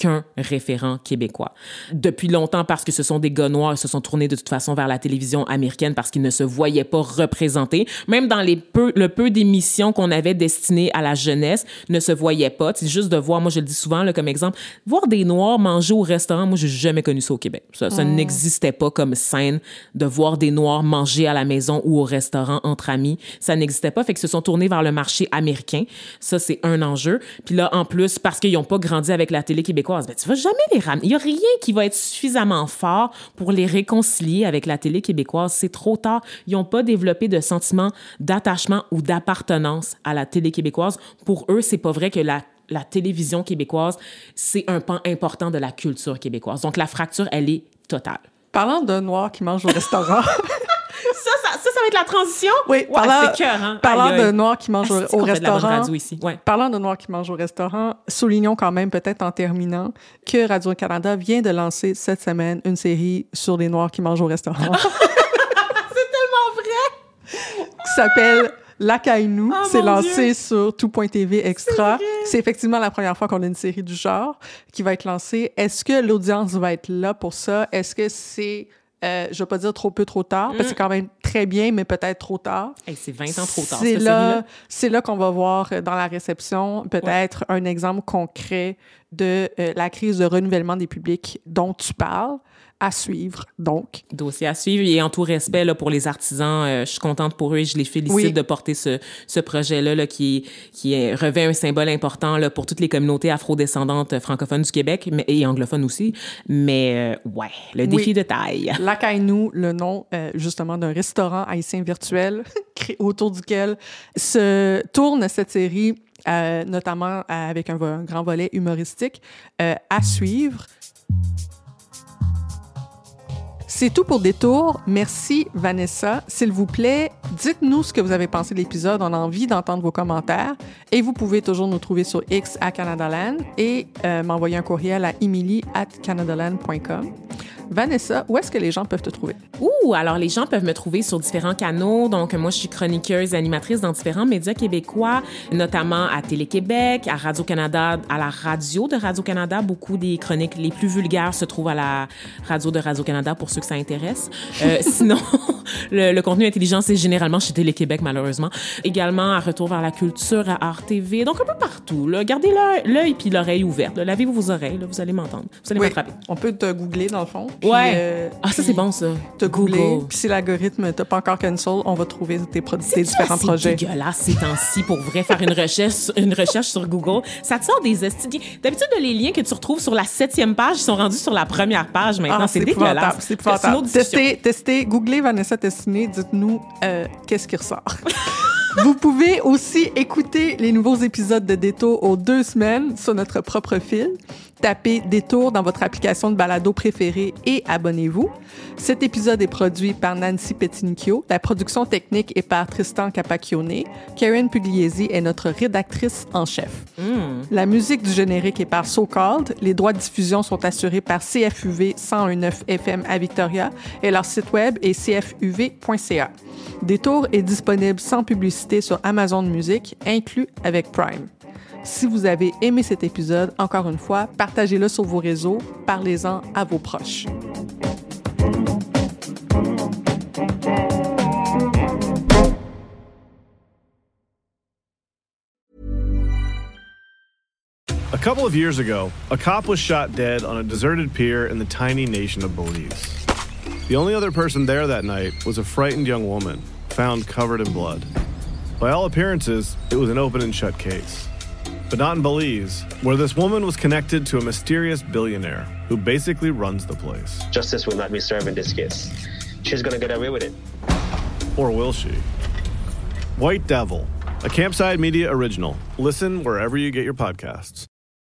Speaker 2: aucun référent québécois. Depuis longtemps, parce que ce sont des gars noirs, ils se sont tournés de toute façon vers la télévision américaine parce qu'ils ne se voyaient pas représentés. Même dans les peu, le peu d'émissions qu'on avait destinées à la jeunesse, ne se voyaient pas. C'est juste de voir, moi je le dis souvent là, comme exemple, voir des noirs manger au restaurant, moi j'ai jamais connu ça au Québec. Ça, ça n'existait pas comme scène de voir des noirs manger à la maison ou au restaurant entre amis. Ça n'existait pas. Fait qu'ils se sont tournés vers le marché américain. Ça, c'est un enjeu. Puis là, en plus, parce qu'ils n'ont pas grandi avec la télé québécoise, ben, tu vas jamais les ramener. Il y a rien qui va être suffisamment fort pour les réconcilier avec la télé québécoise. C'est trop tard. Ils n'ont pas développé de sentiment d'attachement ou d'appartenance à la télé québécoise. Pour eux, c'est pas vrai que la la télévision québécoise, c'est un pan important de la culture québécoise. Donc, la fracture, elle est totale.
Speaker 1: Parlant de noirs qui mangent au restaurant.
Speaker 2: Ça, ça va être la transition?
Speaker 1: Oui, parlant,
Speaker 2: c'est cœur, hein?
Speaker 1: parlant
Speaker 2: Aïe, aïe.
Speaker 1: de noirs qui mangent
Speaker 2: Asti
Speaker 1: au,
Speaker 2: de
Speaker 1: restaurant.
Speaker 2: ici. Ouais.
Speaker 1: Parlant de noirs qui mangent au restaurant, soulignons quand même, peut-être en terminant, que Radio-Canada vient de lancer cette semaine une série sur les noirs qui mangent au restaurant.
Speaker 2: C'est tellement vrai!
Speaker 1: qui s'appelle La Kainu
Speaker 2: Oh,
Speaker 1: s'est
Speaker 2: mon
Speaker 1: lancé
Speaker 2: Dieu.
Speaker 1: sur tout.tv Extra. C'est effectivement la première fois qu'on a une série du genre qui va être lancée. Est-ce que l'audience va être là pour ça? Est-ce que c'est, euh, je vais pas dire trop peu, trop tard, parce que c'est quand même très bien, mais peut-être trop tard.
Speaker 2: Hey, c'est 20 ans trop tard,
Speaker 1: C'est là, c'est là qu'on va voir euh, dans la réception peut-être un exemple concret de euh, la crise de renouvellement des publics dont tu parles à suivre. Donc,
Speaker 2: Dossier à suivre et en tout respect là, pour les artisans, euh, je suis contente pour eux et je les félicite
Speaker 1: Oui.
Speaker 2: de porter ce, ce projet-là là, qui, qui est- revêt un symbole important là, pour toutes les communautés afrodescendantes francophones du Québec mais, et anglophones aussi. Mais euh, ouais, le défi
Speaker 1: Oui.
Speaker 2: de taille.
Speaker 1: La Kainu, le nom euh, justement d'un restaurant haïtien virtuel autour duquel se tourne cette série, euh, notamment avec un, grand volet humoristique, à suivre. C'est tout pour Détour. Merci, Vanessa. S'il vous plaît, dites-nous ce que vous avez pensé de l'épisode. On a envie d'entendre vos commentaires. Et vous pouvez toujours nous trouver sur X à Canadaland et euh, m'envoyer un courriel à emily at canadaland.com. Vanessa, où est-ce que les gens peuvent te trouver?
Speaker 2: Ouh, alors les gens peuvent me trouver sur différents canaux. Donc, moi, je suis chroniqueuse et animatrice dans différents médias québécois, notamment à Télé-Québec, à Radio-Canada, à la radio de Radio-Canada. Beaucoup des chroniques les plus vulgaires se trouvent à la radio de Radio-Canada pour ceux que ça intéresse. Euh, sinon, le, le contenu intelligent, c'est généralement chez Télé-Québec, malheureusement. Également, à Retour vers la culture, à RTV. Donc, un peu partout. Là. Gardez l'œil- puis l'oreille ouverte. Lavez-vous vos oreilles. Là. Vous allez m'entendre. Vous allez
Speaker 1: Oui,
Speaker 2: m'attraper.
Speaker 1: on peut te googler dans le fond. Puis,
Speaker 2: Ouais.
Speaker 1: euh,
Speaker 2: ah, ça, c'est bon, ça.
Speaker 1: Te googler.
Speaker 2: Google.
Speaker 1: Puis si l'algorithme t'a pas encore cancel, on va trouver tes, tes différents
Speaker 2: C'est
Speaker 1: projets.
Speaker 2: dégueulasse ces temps-ci pour vrai faire une recherche, une recherche sur Google. Ça te sort des esti- D'habitude, les liens que tu retrouves sur la septième page sont rendus sur la première page maintenant.
Speaker 1: Ah,
Speaker 2: c'est dégueulasse.
Speaker 1: C'est
Speaker 2: C'est
Speaker 1: épouvantable. Testez, testez, googlez Vanessa Tessiné, dites-nous euh, qu'est-ce qui ressort. Vous pouvez aussi écouter les nouveaux épisodes de Détour aux deux semaines sur notre propre fil. Tapez Détour dans votre application de balado préférée et abonnez-vous. Cet épisode est produit par Nancy Petinicchio. La production technique est par Tristan Capacchione. Karen Pugliesi est notre rédactrice en chef. La musique du générique est par So Called. Les droits de diffusion sont assurés par CFUV 1019 FM à Victoria et leur site web est cfuv.ca. Détour est disponible sans publicité sur Amazon Music, inclus avec Prime. Si vous avez aimé cet épisode, encore une fois, partagez-le sur vos réseaux, parlez-en à vos proches.
Speaker 5: A couple of years ago, a cop was shot dead on a deserted pier in the tiny nation of Belize. The only other person there that night was a frightened young woman, found covered in blood. By all appearances, it was an open and shut case. But not in Belize, where this woman was connected to a mysterious billionaire who basically runs the place.
Speaker 6: Justice will not be served in this case. She's gonna get away with it.
Speaker 5: Or will she? White Devil, a Campside Media original. Listen wherever you get your podcasts.